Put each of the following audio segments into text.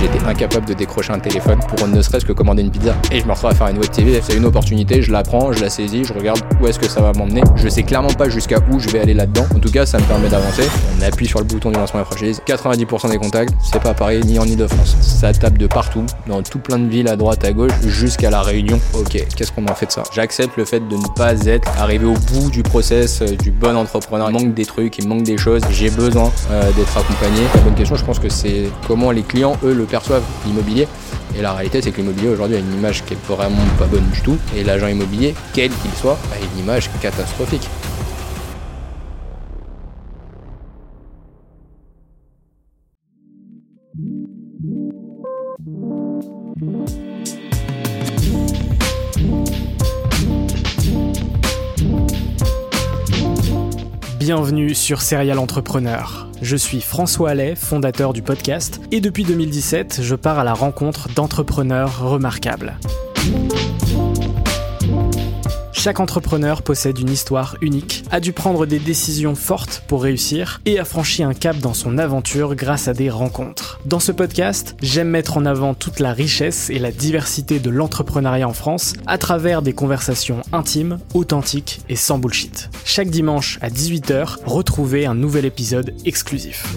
J'étais incapable de décrocher un téléphone pour ne serait-ce que commander une pizza. Et je me retrouve à faire une web TV. C'est une opportunité, je la prends, je la saisis, je regarde où est-ce que ça va m'emmener. Je sais clairement pas jusqu'à où je vais aller là-dedans. En tout cas, ça me permet d'avancer. On appuie sur le bouton du lancement de la franchise. 90% des contacts, c'est pas pareil ni en Ile-de-France. Ça tape de partout, dans tout plein de villes à droite, à gauche, jusqu'à la Réunion. Ok, qu'est-ce qu'on en fait de ça? J'accepte le fait de ne pas être arrivé au bout du process euh, du bon entrepreneur. Il manque des trucs, il manque des choses. J'ai besoin euh, d'être accompagné. La bonne question, je pense que c'est comment les clients, eux, le perçoivent, l'immobilier. Et la réalité, c'est que l'immobilier aujourd'hui a une image qui est vraiment pas bonne du tout. Et l'agent immobilier, quel qu'il soit, a une image catastrophique. Bienvenue sur Serial Entrepreneur. Je suis François Allais, fondateur du podcast, et depuis 2017, je pars à la rencontre d'entrepreneurs remarquables. Chaque entrepreneur possède une histoire unique, a dû prendre des décisions fortes pour réussir et a franchi un cap dans son aventure grâce à des rencontres. Dans ce podcast, j'aime mettre en avant toute la richesse et la diversité de l'entrepreneuriat en France à travers des conversations intimes, authentiques et sans bullshit. Chaque dimanche à 18h, retrouvez un nouvel épisode exclusif.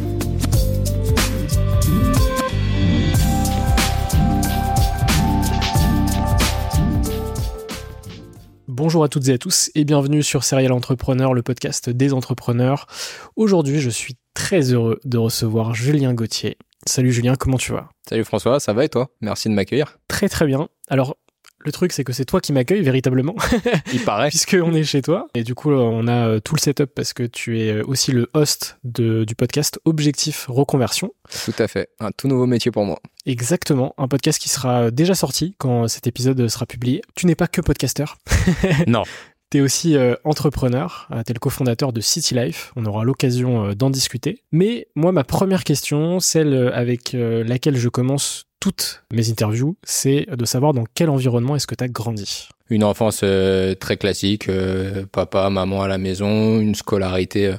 Bonjour à toutes et à tous et bienvenue sur Serial Entrepreneur, le podcast des entrepreneurs. Aujourd'hui, je suis très heureux de recevoir Julien Gauthier. Salut Julien, comment tu vas? Salut François, ça va et toi? Merci de m'accueillir. Très très bien. Alors, le truc, c'est que c'est toi qui m'accueilles véritablement. Il paraît. Puisqu'on est chez toi. Et du coup, on a euh, tout le setup parce que tu es euh, aussi le host de, du podcast Objectif Reconversion. Tout à fait. Un tout nouveau métier pour moi. Exactement. Un podcast qui sera déjà sorti quand cet épisode sera publié. Tu n'es pas que podcasteur. non. Tu es aussi euh, entrepreneur, tu es le cofondateur de City Life, on aura l'occasion d'en discuter. Mais moi, ma première question, celle avec laquelle je commence toutes mes interviews, c'est de savoir dans quel environnement est-ce que tu as grandi. Une enfance euh, très classique, euh, papa, maman à la maison, une scolarité euh,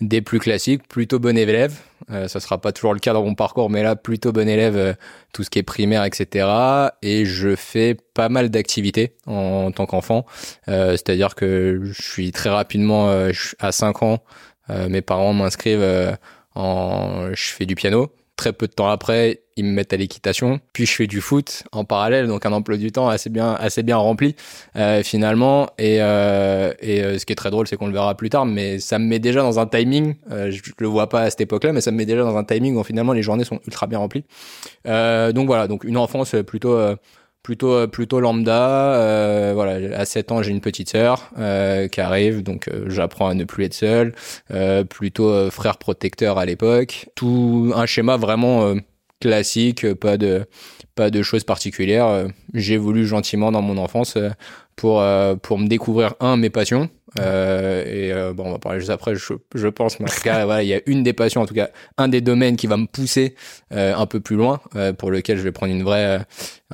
des plus classiques, plutôt bon élève. ça sera pas toujours le cas dans mon parcours, mais là, plutôt bon élève, tout ce qui est primaire, etc. Et je fais pas mal d'activités en, tant qu'enfant. C'est-à-dire que je suis très rapidement, à 5 ans, mes parents m'inscrivent en... Je fais du piano Très peu de temps après, ils me mettent à l'équitation. Puis je fais du foot en parallèle, donc un emploi du temps assez bien, assez bien rempli euh, finalement. Et, euh, et euh, ce qui est très drôle, c'est qu'on le verra plus tard, mais ça me met déjà dans un timing. Euh, je le vois pas à cette époque-là, mais ça me met déjà dans un timing où finalement les journées sont ultra bien remplies. Euh, donc voilà, donc une enfance plutôt plutôt euh, plutôt lambda. Euh, voilà à 7 ans j'ai une petite sœur euh, qui arrive donc euh, j'apprends à ne plus être seul. Euh, plutôt frère protecteur à l'époque. Tout un schéma vraiment classique pas de pas de choses particulières. J'évolue gentiment dans mon enfance pour pour me découvrir un mes passions euh, et euh, bon, on va parler juste après, je, je pense, mais en tout cas, voilà, il y a une des passions, en tout cas, un des domaines qui va me pousser euh, un peu plus loin, euh, pour lequel je vais prendre une vraie,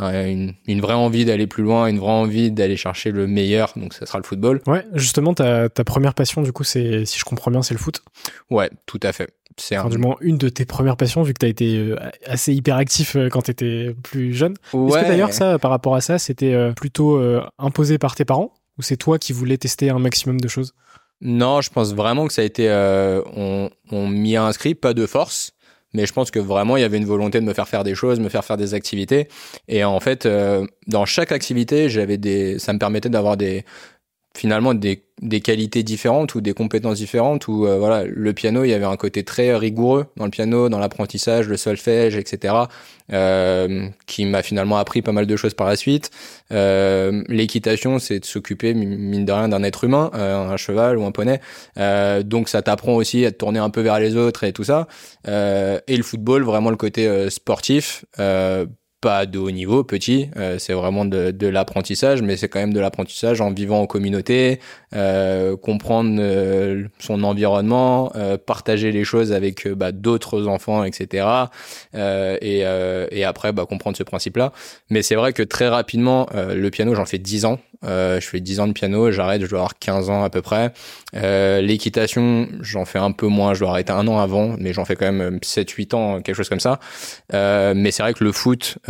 euh, une, une, vraie envie d'aller plus loin, une vraie envie d'aller chercher le meilleur, donc ça sera le football. Ouais, justement, ta, ta première passion, du coup, c'est, si je comprends bien, c'est le foot. Ouais, tout à fait. C'est un... une de tes premières passions, vu que tu as été assez hyperactif quand tu étais plus jeune. Ouais. Est-ce que d'ailleurs, ça, par rapport à ça, c'était plutôt imposé par tes parents? Ou c'est toi qui voulais tester un maximum de choses? Non, je pense vraiment que ça a été. Euh, on, on m'y a inscrit, pas de force. Mais je pense que vraiment, il y avait une volonté de me faire faire des choses, me faire faire des activités. Et en fait, euh, dans chaque activité, j'avais des, ça me permettait d'avoir des, finalement des, des, qualités différentes ou des compétences différentes où euh, voilà le piano il y avait un côté très rigoureux dans le piano dans l'apprentissage le solfège etc euh, qui m'a finalement appris pas mal de choses par la suite. Euh, l'équitation c'est de s'occuper mine de rien d'un être humain euh, un cheval ou un poney. Euh, donc ça t'apprend aussi à te tourner un peu vers les autres et tout ça. Et le football vraiment le côté sportif pas de haut niveau, petit. Euh, c'est vraiment de, de l'apprentissage, mais c'est quand même de l'apprentissage en vivant en communauté, euh, comprendre euh, son environnement, euh, partager les choses avec bah, d'autres enfants, etc. et, et après, bah, comprendre ce principe-là. Mais c'est vrai que très rapidement, le piano, j'en fais 10 ans. je fais 10 ans de piano, j'arrête, je dois avoir 15 ans à peu près. L'équitation, j'en fais un peu moins, je dois arrêter un an avant, mais j'en fais quand même 7-8 ans, quelque chose comme ça. mais c'est vrai que le foot, euh,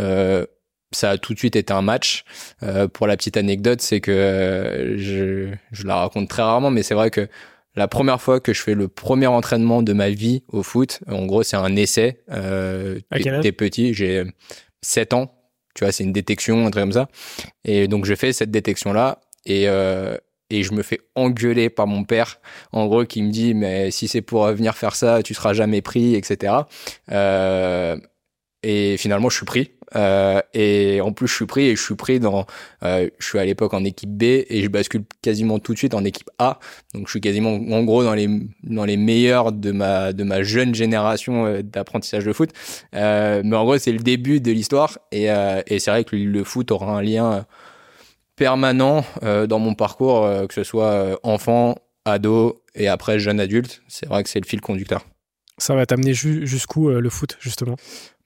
ça a tout de suite été un match. Euh, pour la petite anecdote, c'est que euh, je, je la raconte très rarement, mais c'est vrai que la première fois que je fais le premier entraînement de ma vie au foot, en gros, c'est un essai. Euh, T'es petit, j'ai 7 ans. Tu vois, c'est une détection, un truc comme ça. Et donc, je fais cette détection-là. Et, euh, et je me fais engueuler par mon père, en gros, qui me dit, mais si c'est pour venir faire ça, tu seras jamais pris, etc. Euh, et finalement, je suis pris. Euh, et en plus, je suis pris et je suis pris dans. Euh, je suis à l'époque en équipe B et je bascule quasiment tout de suite en équipe A. Donc, je suis quasiment, en gros, dans les dans les meilleurs de ma de ma jeune génération euh, d'apprentissage de foot. Mais en gros, c'est le début de l'histoire et, et c'est vrai que le foot aura un lien permanent dans mon parcours, que ce soit enfant, ado et après jeune adulte. C'est vrai que c'est le fil conducteur. Ça va t'amener jusqu'où le foot justement?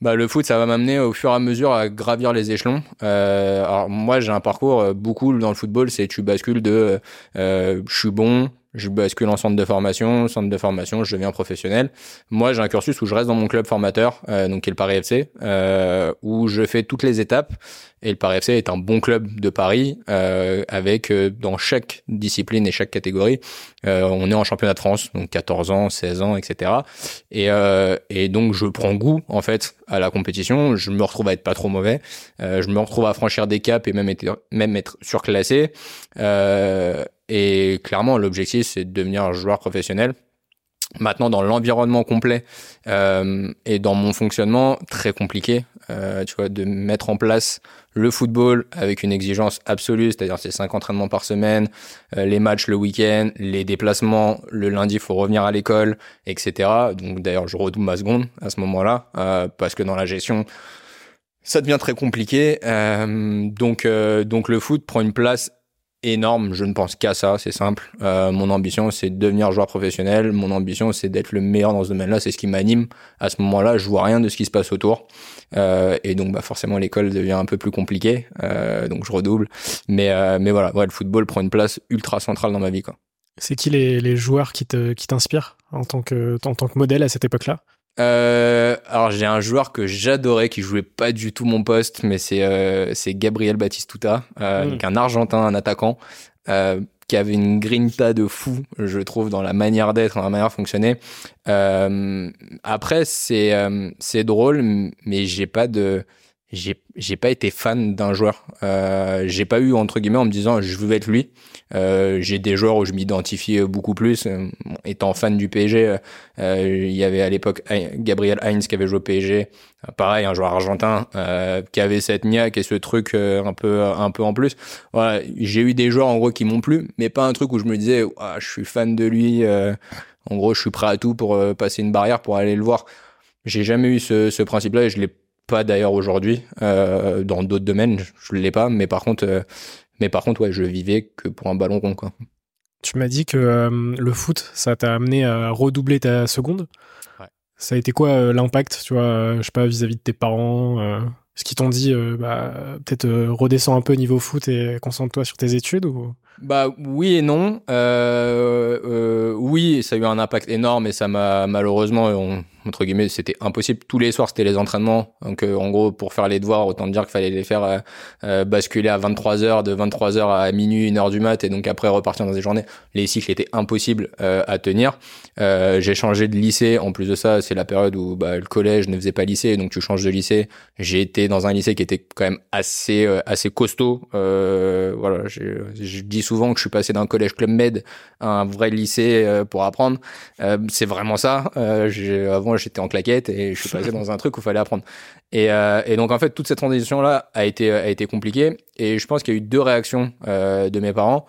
Bah, le foot, ça va m'amener au fur et à mesure à gravir les échelons. Euh, alors moi, j'ai un parcours euh, beaucoup dans le football, c'est tu bascules de euh, je suis bon, je bascule en centre de formation, centre de formation, je deviens professionnel. Moi, j'ai un cursus où je reste dans mon club formateur, euh, donc qui est le Paris FC, euh, où je fais toutes les étapes. Et le Paris FC est un bon club de Paris, euh, avec euh, dans chaque discipline et chaque catégorie, euh, on est en championnat de France, donc 14 ans, 16 ans, etc. Et, et donc je prends goût en fait à la compétition. Je me retrouve à être pas trop mauvais. je me retrouve à franchir des caps et même être, même être surclassé. Euh, et clairement, l'objectif, c'est de devenir un joueur professionnel. Maintenant, dans l'environnement complet euh, et dans mon fonctionnement, très compliqué, euh, tu vois, de mettre en place le football avec une exigence absolue, c'est-à-dire c'est cinq entraînements par semaine, euh, les matchs le week-end, les déplacements, le lundi, faut revenir à l'école, etc. Donc d'ailleurs, je redouble ma seconde à ce moment-là, euh, parce que dans la gestion, ça devient très compliqué. Euh, donc, donc le foot prend une place énorme. Je ne pense qu'à ça, c'est simple. Euh, mon ambition, c'est de devenir joueur professionnel. Mon ambition, c'est d'être le meilleur dans ce domaine-là. C'est ce qui m'anime. À ce moment-là, je vois rien de ce qui se passe autour. Euh, et donc, bah, forcément, l'école devient un peu plus compliquée. Euh, donc, je redouble. Mais, euh, mais voilà, ouais, le football prend une place ultra centrale dans ma vie. Quoi. C'est qui les, les joueurs qui te qui t'inspirent en tant que en tant que modèle à cette époque-là? Euh, alors j'ai un joueur que j'adorais qui jouait pas du tout mon poste, mais c'est euh, c'est Gabriel Batistuta, euh, mm. un Argentin, un attaquant euh, qui avait une grinta de fou, je trouve, dans la manière d'être, dans la manière de fonctionner. Euh, après c'est euh, c'est drôle, mais j'ai pas de j'ai j'ai pas été fan d'un joueur. Euh, j'ai pas eu entre guillemets en me disant je veux être lui. Euh, j'ai des joueurs où je m'identifie beaucoup plus. Euh, étant fan du PSG, euh, il y avait à l'époque Gabriel Heinz qui avait joué au PSG. pareil, un joueur argentin qui avait cette niaque et ce truc un peu un peu en plus. Voilà, j'ai eu des joueurs en gros qui m'ont plu, mais pas un truc où je me disais ah, je suis fan de lui. en gros, je suis prêt à tout pour passer une barrière pour aller le voir. J'ai jamais eu ce, ce principe-là et je l'ai pas d'ailleurs aujourd'hui. Euh, dans d'autres domaines, je, ne l'ai pas, mais par contre, euh, mais par contre, ouais, je vivais que pour un ballon rond, quoi. Tu m'as dit que euh, le foot, ça t'a amené à redoubler ta seconde. Ouais. Ça a été quoi l'impact, tu vois, je sais pas, vis-à-vis de tes parents ce qu'ils t'ont dit, bah, peut-être redescends un peu niveau foot et concentre-toi sur tes études ou? Bah oui et non. Euh, euh, oui, ça a eu un impact énorme et ça m'a malheureusement, on, entre guillemets, c'était impossible. Tous les soirs, c'était les entraînements. Donc euh, en gros, pour faire les devoirs, autant dire qu'il fallait les faire euh, euh, basculer à 23 h de 23 h à minuit, une heure du mat, et donc après repartir dans des journées. Les cycles étaient impossibles à tenir. J'ai changé de lycée. En plus de ça, c'est la période où bah, le collège ne faisait pas lycée, donc tu changes de lycée. J'ai été dans un lycée qui était quand même assez assez costaud. voilà, je dis souvent que je suis passé d'un collège club med à un vrai lycée euh, pour apprendre. Euh, c'est vraiment ça. Euh, avant, j'étais en claquette et je suis passé dans un truc où il fallait apprendre. Et, donc en fait, toute cette transition là a été a été compliquée. Et je pense qu'il y a eu deux réactions de mes parents.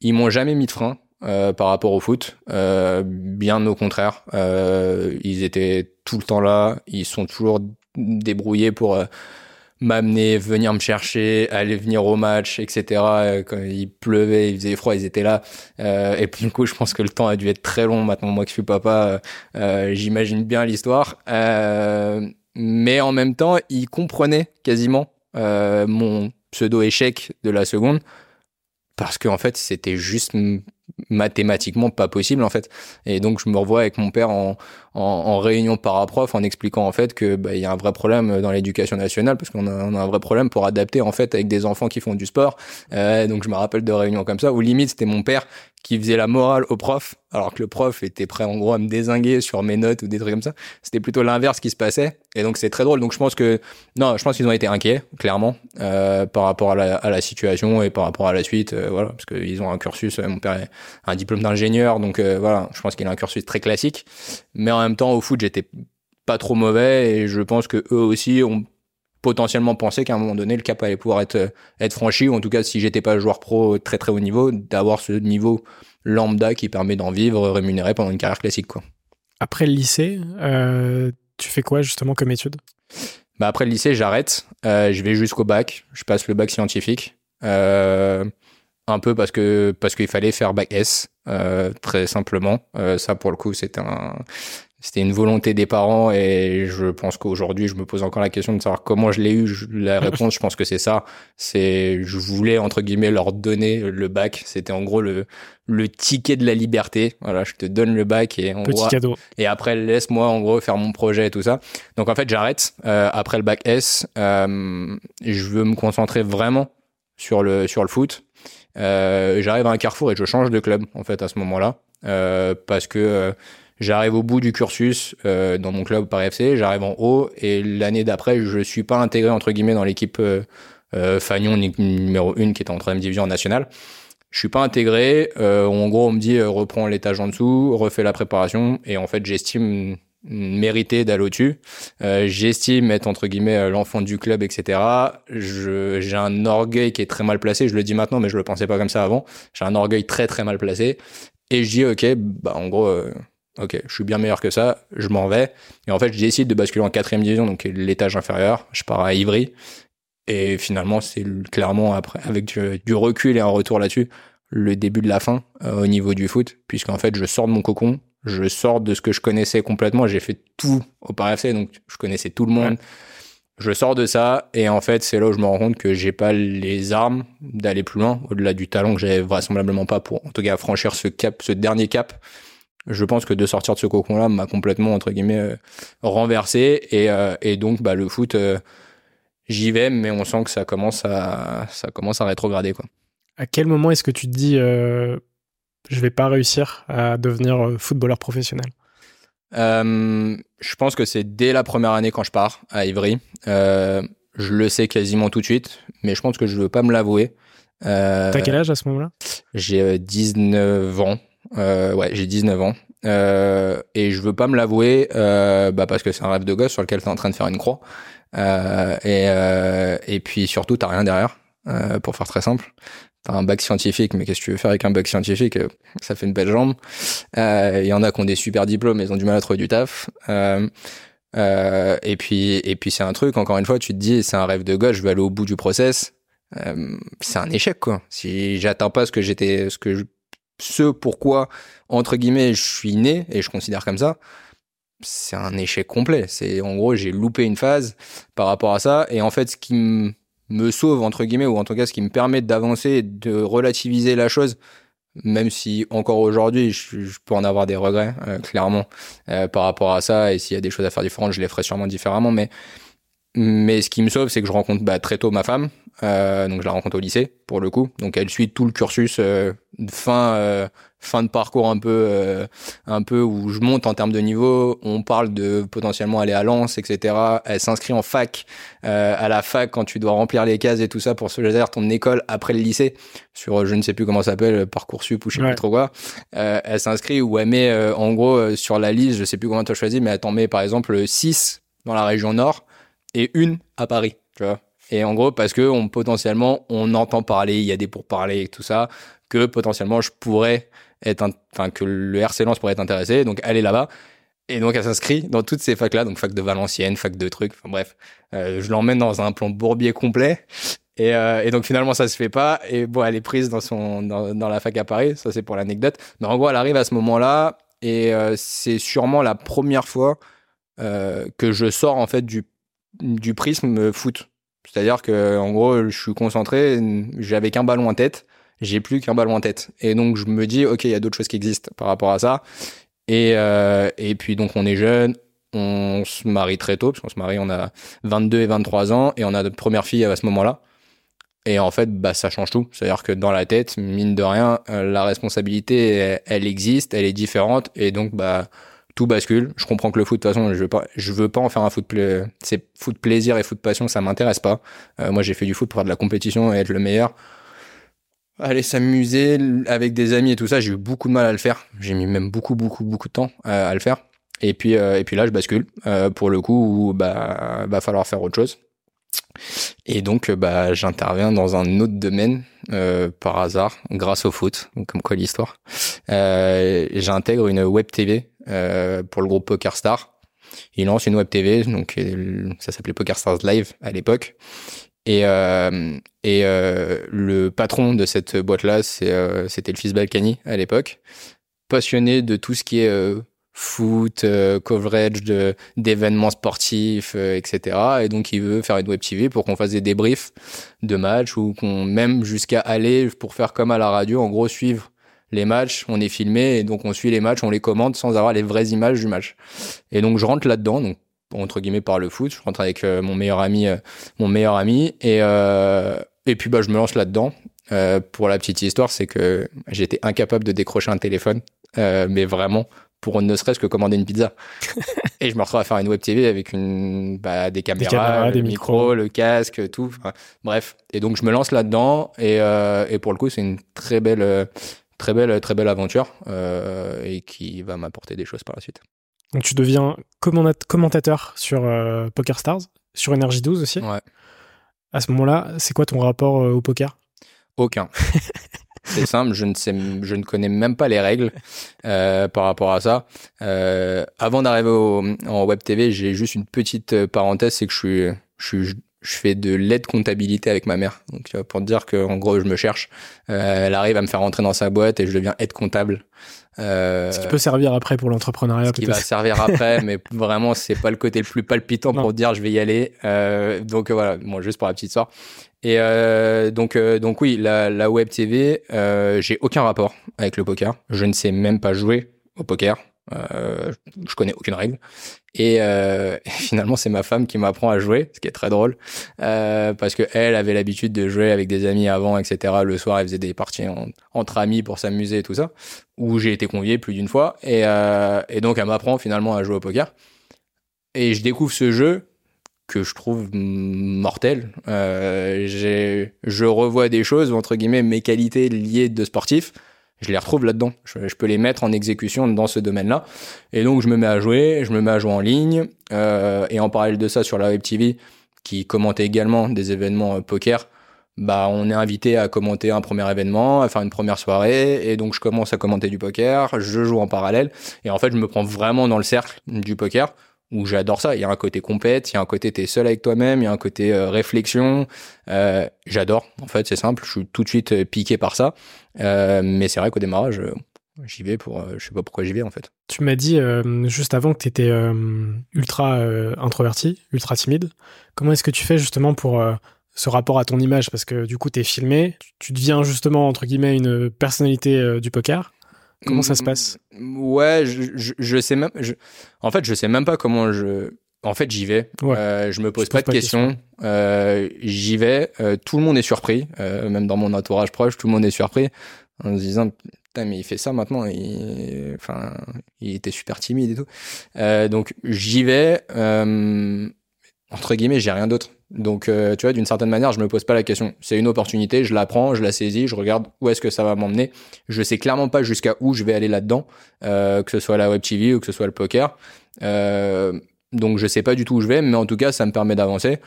Ils m'ont jamais mis de frein. par rapport au foot, bien au contraire, ils étaient tout le temps là, ils sont toujours débrouillés pour m'amener, venir me chercher, aller venir au match, etc. Quand il pleuvait, il faisait froid, ils étaient là. Euh, et puis du coup, je pense que le temps a dû être très long. Maintenant, moi je suis papa, euh, j'imagine bien l'histoire. Euh, mais en même temps, il comprenait quasiment euh, mon pseudo échec de la seconde parce qu'en fait, c'était juste mathématiquement pas possible en fait. Et donc je me revois avec mon père en, en, en réunion paraprof en expliquant en fait que bah, il y a un vrai problème dans l'éducation nationale parce qu'on a, on a, un vrai problème pour adapter en fait avec des enfants qui font du sport. Euh, donc je me rappelle de réunions comme ça où limite c'était mon père qui faisait la morale au prof alors que le prof était prêt en gros à me désinguer sur mes notes ou des trucs comme ça. C'était plutôt l'inverse qui se passait et donc c'est très drôle. Donc je pense que non, je pense qu'ils ont été inquiets clairement euh, par rapport à la, à la, situation et par rapport à la suite. Euh, voilà parce qu'ils ont un cursus. mon père est un diplôme d'ingénieur donc euh, voilà, je pense qu'il a un cursus très classique. Mais même temps, au foot, j'étais pas trop mauvais et je pense que eux aussi ont potentiellement pensé qu'à un moment donné, le cap allait pouvoir être, être franchi, ou en tout cas, si j'étais pas joueur pro très très haut niveau, d'avoir ce niveau lambda qui permet d'en vivre rémunéré pendant une carrière classique. Quoi. Après le lycée, euh, tu fais quoi justement comme étude? Bah Après le lycée, j'arrête. Euh, je vais jusqu'au bac. Je passe le bac scientifique. Euh, un peu parce que parce qu'il fallait faire bac S euh, très simplement. Euh, ça pour le coup c'était un c'était une volonté des parents et je pense qu'aujourd'hui je me pose encore la question de savoir comment je l'ai eu. La réponse je pense que c'est ça. C'est je voulais entre guillemets leur donner le bac. C'était en gros le le ticket de la liberté. Voilà je te donne le bac et on petit cadeau. Et après laisse-moi en gros faire mon projet et tout ça. Donc en fait j'arrête euh, après le bac S. Euh, je veux me concentrer vraiment sur le sur le foot j'arrive à un carrefour et je change de club en fait à ce moment-là euh, parce que euh, j'arrive au bout du cursus euh, dans mon club par FC, j'arrive en haut et l'année d'après je suis pas intégré entre guillemets dans l'équipe euh, Fagnon numéro 1 qui est en troisième division nationale. Je suis pas intégré. en gros, on me dit reprends l'étage en dessous, refais la préparation et en fait j'estime mérité d'aller au-dessus. Euh, J'estime être entre guillemets euh, l'enfant du club, etc. J'ai un orgueil qui est très mal placé. Je le dis maintenant, mais je le pensais pas comme ça avant. J'ai un orgueil très très mal placé. Et je dis ok, bah en gros, euh, ok, je suis bien meilleur que ça. Je m'en vais. Et en fait, je décide de basculer en quatrième division, donc l'étage inférieur. Je pars à Ivry. Et finalement, c'est clairement après, avec du, recul et un retour là-dessus, le début de la fin euh, au niveau du foot, puisqu'en fait, je sors de mon cocon, je sors de ce que je connaissais complètement. J'ai fait tout au par FC, donc je connaissais tout le monde. Je sors de ça et en fait c'est là où je me rends compte que j'ai pas les armes d'aller plus loin au-delà du talent que j'avais vraisemblablement pas pour en tout cas franchir ce cap, ce dernier cap. Je pense que de sortir de ce cocon-là m'a complètement entre guillemets euh, renversé et, euh, et donc bah le foot euh, j'y vais mais on sent que ça commence à ça commence à rétrograder quoi. À quel moment est-ce que tu te dis je vais pas réussir à devenir euh, footballeur professionnel euh, Je pense que c'est dès la première année quand je pars à Ivry. Euh, je le sais quasiment tout de suite, mais je pense que je veux pas me l'avouer. Euh, T'as quel âge à ce moment-là? J'ai 19 ans. ouais, j'ai 19 ans. et je veux pas me l'avouer bah parce que c'est un rêve de gosse sur lequel t'es en train de faire une croix. et, et puis surtout, t'as rien derrière. pour faire très simple t'as un bac scientifique, mais qu'est-ce que tu veux faire avec un bac scientifique? Ça fait une belle jambe. Euh, il y en a qui ont des super diplômes, mais ils ont du mal à trouver du taf. Euh, euh, et puis, et puis c'est un truc. Encore une fois, tu te dis, c'est un rêve de gosse. Je veux aller au bout du process. Euh, c'est un échec, quoi. Si j'atteins pas ce que j'étais, ce que je, ce pourquoi entre guillemets je suis né et je considère comme ça, c'est un échec complet. C'est en gros, j'ai loupé une phase par rapport à ça. Et en fait, ce qui me me sauve entre guillemets ou en tout cas ce qui me permet d'avancer de relativiser la chose même si encore aujourd'hui je, peux en avoir des regrets euh, clairement euh, par rapport à ça et s'il y a des choses à faire différentes je les ferai sûrement différemment mais mais ce qui me sauve c'est que je rencontre bah, très tôt ma femme euh, donc je la rencontre au lycée pour le coup. Donc elle suit tout le cursus fin fin de parcours un peu euh, un peu où je monte en termes de niveau. On parle de potentiellement aller à Lens etc elle s'inscrit en fac euh, à la fac quand tu dois remplir les cases et tout ça pour choisir ton école après le lycée. Sur je ne sais plus comment ça s'appelle parcoursup ou je sais plus trop quoi. Euh, elle s'inscrit ou elle met en gros sur la liste je sais plus comment tu as choisi mais elle t'en met par exemple 6 dans la région nord et une à Paris tu vois. Et en gros, parce que on, potentiellement, on entend parler, il y a des pourparlers et tout ça, que potentiellement je pourrais enfin que le RC Lens pourrait être intéressé. Donc est là-bas. Et donc, elle s'inscrit dans toutes ces facs-là, donc fac de Valenciennes, fac de trucs, enfin bref. Euh, je l'emmène dans un plan bourbier complet. Et, euh, et, donc finalement ça se fait pas. Et bon, elle est prise dans son dans, la fac à Paris. Ça c'est pour l'anecdote. Mais en gros, elle arrive à ce moment-là et euh, c'est sûrement la première fois que je sors en fait du du prisme foot. C'est-à-dire que en gros, je suis concentré. J'avais qu'un ballon en tête. J'ai plus qu'un ballon en tête. Et donc je me dis, ok, il y a d'autres choses qui existent par rapport à ça. Et, euh, et puis donc on est jeune, on se marie très tôt, parce qu'on se marie, on a 22 et 23 ans, et on a notre première fille à ce moment-là. Et en fait, bah, ça change tout. C'est-à-dire que dans la tête, mine de rien, euh, la responsabilité, elle, existe, elle est différente, et donc, bah, tout bascule. Je comprends que le foot, de toute façon, je veux pas, je veux pas en faire un foot, c'est foot plaisir et foot passion, ça m'intéresse pas. Euh, moi, j'ai fait du foot pour faire de la compétition et être le meilleur. Aller s'amuser avec des amis et tout ça, j'ai eu beaucoup de mal à le faire. J'ai mis même beaucoup, beaucoup, beaucoup de temps à, le faire. Et puis, euh, et puis là, je bascule pour le coup où bah, va falloir faire autre chose. Et donc, euh, bah, j'interviens dans un autre domaine euh, par hasard, grâce au foot, comme quoi l'histoire. Euh, j'intègre une web TV euh, pour le groupe Poker Star. Il lance une web TV, donc euh, ça s'appelait Poker Stars Live à l'époque. Et, euh, et le patron de cette boîte-là, c'était le fils Balkany à l'époque, passionné de tout ce qui est foot, euh, coverage d'événements sportifs, euh, etc. Et donc il veut faire une web TV pour qu'on fasse des débriefs de matchs ou qu'on même jusqu'à aller pour faire comme à la radio, en gros suivre les matchs, on est filmé et donc on suit les matchs, on les commande sans avoir les vraies images du match. Et donc je rentre là-dedans, donc entre guillemets par le foot, je rentre avec euh, mon meilleur ami, mon meilleur ami et et puis bah je me lance là-dedans. pour la petite histoire, c'est que j'étais incapable de décrocher un téléphone, mais vraiment pour ne serait-ce que commander une pizza. et je me retrouve à faire une web TV avec une, bah, des caméras, des le micro, le casque, tout. bref. Et donc, je me lance là-dedans. Et, euh, et pour le coup, c'est une très belle, très belle, très belle aventure euh, et qui va m'apporter des choses par la suite. Donc, tu deviens commentateur sur euh, Poker Stars, sur Energy 12 aussi. Ouais. À ce moment-là, c'est quoi ton rapport au poker? Aucun. C'est simple, je ne sais, je ne connais même pas les règles euh, par rapport à ça. Euh, avant d'arriver en web TV, j'ai juste une petite euh, parenthèse, c'est que je suis, je suis, je fais de l'aide comptabilité avec ma mère. Donc pour te dire que en gros je me cherche, euh, elle arrive à me faire rentrer dans sa boîte et je deviens aide comptable. Euh, ce qui peut servir après pour l'entrepreneuriat. Ce qui va servir après, mais vraiment c'est pas le côté le plus palpitant pour dire je vais y aller. Euh, donc voilà, bon juste pour la petite histoire. Et euh, donc, euh, donc oui, la, la web TV, euh, j'ai aucun rapport avec le poker. Je ne sais même pas jouer au poker. Euh, je connais aucune règle. Et, euh, finalement, c'est ma femme qui m'apprend à jouer, ce qui est très drôle, euh, parce que elle avait l'habitude de jouer avec des amis avant, etc. Le soir, elle faisait des parties entre amis pour s'amuser et tout ça, où j'ai été convié plus d'une fois. Et, donc, elle m'apprend finalement à jouer au poker. Et je découvre ce jeu que je trouve mortel. Je revois des choses, entre guillemets, mes qualités liées de sportif, je les retrouve là-dedans. Je, peux les mettre en exécution dans ce domaine-là. Et donc, je me mets à jouer, je me mets à jouer en ligne. Euh, et en parallèle de ça, sur la Web TV, qui commente également des événements euh, poker, bah, on est invité à commenter un premier événement, à faire une première soirée. Et donc, je commence à commenter du poker, je joue en parallèle. Et en fait, je me prends vraiment dans le cercle du poker où j'adore ça. Il y a un côté compète, il y a un côté t'es seul avec toi-même, il y a un côté euh, réflexion. Euh, j'adore. En fait, c'est simple. Je suis tout de suite euh, piqué par ça. Euh, mais c'est vrai qu'au démarrage, j'y vais pour, je sais pas pourquoi j'y vais en fait. Tu m'as dit juste avant que tu étais ultra introverti, ultra timide. Comment est-ce que tu fais justement pour ce rapport à ton image? Parce que du coup, tu es filmé, tu deviens justement entre guillemets une personnalité du poker. Comment ça se passe? Ouais, je, je, sais même. en fait, je sais même pas comment je. En fait, j'y vais. Euh, je me pose, pas, de questions. Euh, j'y vais. Euh, tout le monde est surpris. Euh, même dans mon entourage proche, tout le monde est surpris en se disant Putain, mais il fait ça maintenant. Il... Enfin, il était super timide et tout. Euh, donc, j'y vais. entre guillemets, j'ai rien d'autre. Donc, euh, tu vois, d'une certaine manière, je me pose pas la question. C'est une opportunité, je la prends, je la saisis, je regarde où est-ce que ça va m'emmener. Je sais clairement pas jusqu'à où je vais aller là-dedans, euh, que ce soit la web TV ou que ce soit le poker. Euh, donc, je sais pas du tout où je vais, mais en tout cas, ça me permet d'avancer.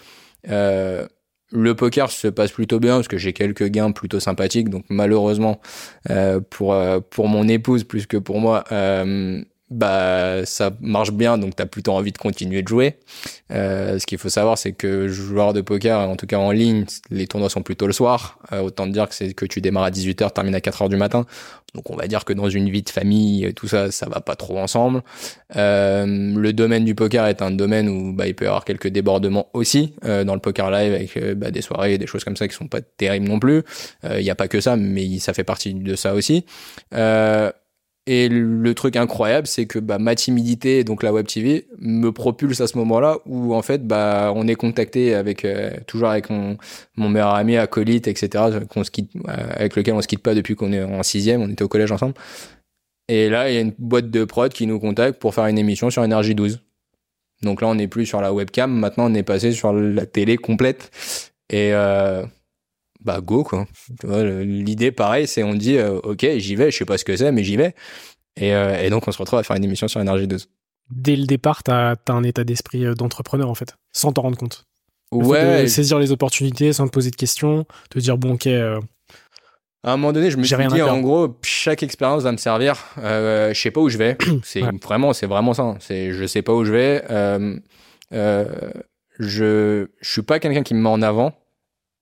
Euh, le poker se passe plutôt bien parce que j'ai quelques gains plutôt sympathiques. Donc, malheureusement, euh, pour pour mon épouse plus que pour moi, bah ça marche bien, donc tu as plutôt envie de continuer de jouer. Euh, ce qu'il faut savoir, c'est que joueur de poker, en tout cas en ligne, les tournois sont plutôt le soir. Euh, autant dire que c'est que tu démarres à 18h, termines à 4h du matin. Donc on va dire que dans une vie de famille, tout ça, ça va pas trop ensemble. Euh, le domaine du poker est un domaine où bah, il peut y avoir quelques débordements aussi euh, dans le poker live avec euh, bah, des soirées et des choses comme ça qui sont pas terribles non plus. Il n'y a pas que ça, mais ça fait partie de ça aussi. Et le truc incroyable, c'est que bah, ma timidité, donc la web TV, me propulse à ce moment-là où en fait, bah, on est contacté avec toujours avec mon, mon meilleur ami, acolyte, etc. Qu'on se quitte, avec lequel on se quitte pas depuis qu'on est en sixième, on était au collège ensemble. Et là, il y a une boîte de prod qui nous contacte pour faire une émission sur Énergie 12. Donc là, on n'est plus sur la webcam, maintenant on est passé sur la télé complète. Et euh, bah go quoi. L'idée pareil, c'est on dit euh, ok j'y vais, je sais pas ce que c'est mais j'y vais. Et, euh, et, donc on se retrouve à faire une émission sur Énergie 12. Dès le départ, t'as as un état d'esprit euh, d'entrepreneur en fait, sans t'en rendre compte. ouais. saisir les opportunités sans te poser de questions, te dire bon ok à un moment donné, je me suis dit, en gros, chaque expérience va me servir. Je sais pas où je vais. C'est vraiment, c'est vraiment ça. C'est, je sais pas où je vais. Je, je suis pas quelqu'un qui me met en avant,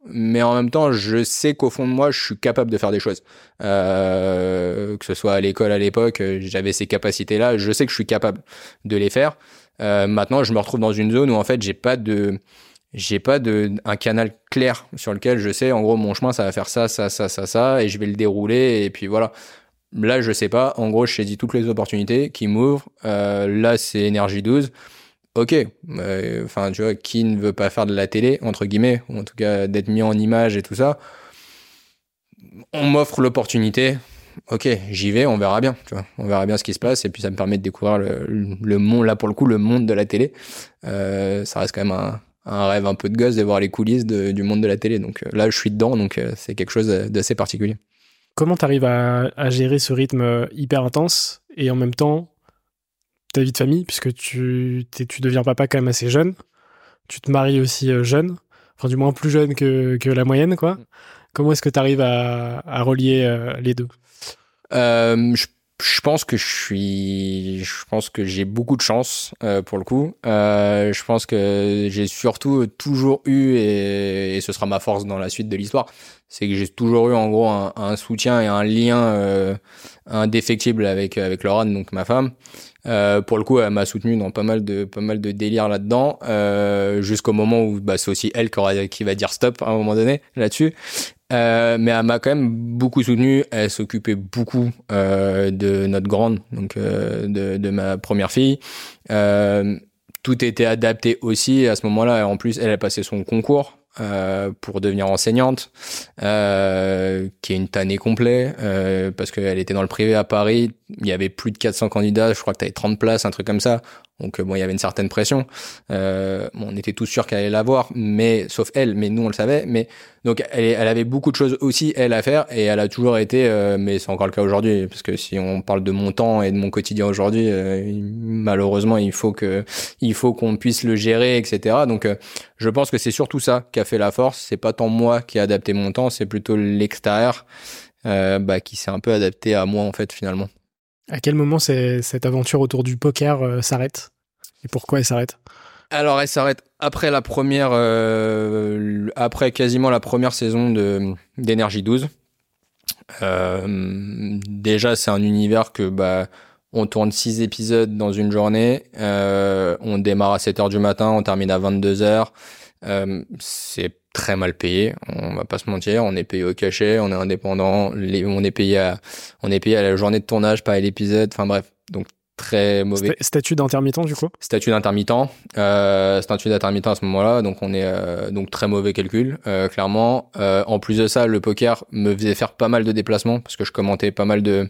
mais en même temps, je sais qu'au fond de moi, je suis capable de faire des choses. Euh, que ce soit à l'école à l'époque, j'avais ces capacités-là. Je sais que je suis capable de les faire. Euh, maintenant, je me retrouve dans une zone où en fait, j'ai pas de j'ai pas de un canal clair sur lequel je sais en gros mon chemin ça va faire ça ça ça ça ça et je vais le dérouler et puis voilà là je sais pas en gros je saisis toutes les opportunités qui m'ouvrent euh, là c'est énergie 12 ok enfin tu vois qui ne veut pas faire de la télé entre guillemets ou en tout cas d'être mis en image et tout ça on m'offre l'opportunité ok, j'y vais, on verra bien, tu vois, on verra bien ce qui se passe, et puis ça me permet de découvrir le, le monde, là pour le coup, le monde de la télé. Euh, ça reste quand même un, un rêve un peu de gosse de voir les coulisses du monde de la télé. Donc là, je suis dedans, donc euh, c'est quelque chose d'assez particulier. Comment tu arrives à, gérer ce rythme euh, hyper intense et en même temps ta vie de famille, puisque tu, tu deviens papa quand même assez jeune, tu te maries aussi jeune, enfin du moins plus jeune que, que la moyenne, quoi. Mm. Comment est-ce que tu arrives à, à, relier les deux? Je je pense que je suis, je pense que j'ai beaucoup de chance euh, pour le coup. Euh, je pense que j'ai surtout toujours eu et, et, ce sera ma force dans la suite de l'histoire, c'est que j'ai toujours eu en gros un, un soutien et un lien euh, indéfectible avec avec Laurent, donc ma femme. Euh, pour le coup, elle m'a soutenu dans pas mal de pas mal de délires là-dedans, euh, jusqu'au moment où bah, c'est aussi elle qui, aura, qui va dire stop à un moment donné là-dessus. Euh, mais elle m'a quand même beaucoup soutenu. Elle s'occupait beaucoup euh, de notre grande, donc euh, de, de, ma première fille. Euh, tout était adapté aussi à ce moment-là. En plus, elle a passé son concours euh, pour devenir enseignante, euh, qui est une tannée complet, euh, parce qu'elle était dans le privé à Paris, il y avait plus de 400 candidats, je crois que tu avais 30 places, un truc comme ça, donc bon, il y avait une certaine pression. Euh, bon, on était tous sûrs qu'elle allait l'avoir, mais sauf elle, mais nous on le savait. Mais donc elle, elle, avait beaucoup de choses aussi elle à faire et elle a toujours été, euh, mais c'est encore le cas aujourd'hui parce que si on parle de mon temps et de mon quotidien aujourd'hui, euh, malheureusement il faut que il faut qu'on puisse le gérer, etc. Donc je pense que c'est surtout ça qui a fait la force. C'est pas tant moi qui ai adapté mon temps, c'est plutôt l'extérieur bah, qui s'est un peu adapté à moi en fait finalement. À quel moment cette aventure autour du poker euh, s'arrête? Et pourquoi elle s'arrête? Alors, elle s'arrête après la première, euh, après quasiment la première saison de d'énergie 12. Euh, déjà, c'est un univers que bah on tourne six épisodes dans une journée. on démarre à 7 heures du matin, on termine à 22 heures. c'est très mal payé. On va pas se mentir. On est payé au cachet, on est indépendant, on est payé à, on est payé à la journée de tournage, pas à l'épisode. Enfin bref. Donc très mauvais. Statut d'intermittent du coup? Statut d'intermittent. Euh, statut d'intermittent à ce moment-là, donc on est euh, donc très mauvais calcul, euh, clairement. Euh, en plus de ça, le poker me faisait faire pas mal de déplacements parce que je commentais pas mal de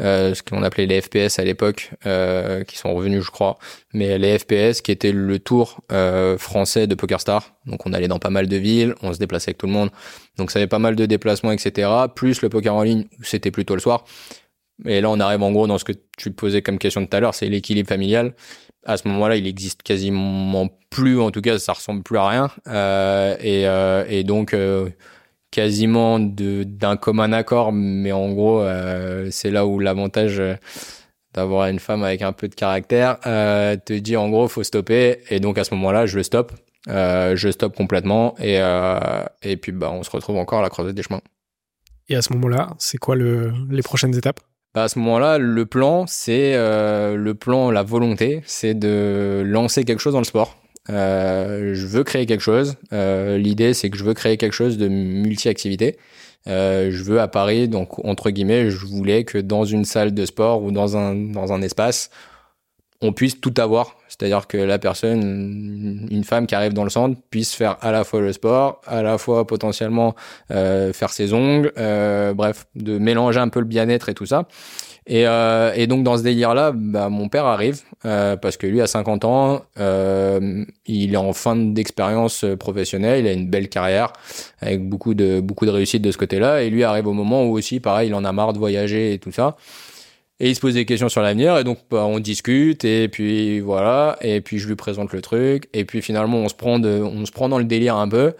euh, ce qu'on appelait les FPS à l'époque, euh, qui sont revenus je crois, mais les FPS qui étaient le tour français de PokerStar. Donc on allait dans pas mal de villes, on se déplaçait avec tout le monde, donc ça avait pas mal de déplacements, etc. Plus le poker en ligne, c'était plutôt le soir. Et là, on arrive en gros dans ce que tu posais comme question tout à l'heure, c'est l'équilibre familial. À ce moment-là, il existe quasiment plus, en tout cas, ça ressemble plus à rien. Euh, et, euh, et, donc, euh, quasiment d'un commun accord, mais en gros, c'est là où l'avantage d'avoir une femme avec un peu de caractère, te dit en gros faut stopper et donc à ce moment-là je le stoppe, je stoppe complètement et et puis bah on se retrouve encore à la croisée des chemins. Et à ce moment-là, c'est quoi le, les prochaines étapes? Bah à ce moment-là, le plan, c'est euh, le plan, la volonté, c'est de lancer quelque chose dans le sport. Euh, je veux créer quelque chose. Euh, L'idée, c'est que je veux créer quelque chose de multi-activité. Euh, je veux à Paris, donc entre guillemets, je voulais que dans une salle de sport ou dans un dans un espace, on puisse tout avoir. C'est-à-dire que la personne, une femme qui arrive dans le centre, puisse faire à la fois le sport, à la fois potentiellement euh, faire ses ongles, euh, bref, de mélanger un peu le bien-être et tout ça. Et, euh, et, donc dans ce délire-là, bah, mon père arrive euh, parce que lui a 50 ans, euh, il est en fin d'expérience professionnelle, il a une belle carrière avec beaucoup de beaucoup de réussite de ce côté-là. Et lui arrive au moment où aussi, pareil, il en a marre de voyager et tout ça. Et il se pose des questions sur l'avenir et donc bah, on discute et puis voilà et puis je lui présente le truc et puis finalement on se prend on se prend dans le délire un peu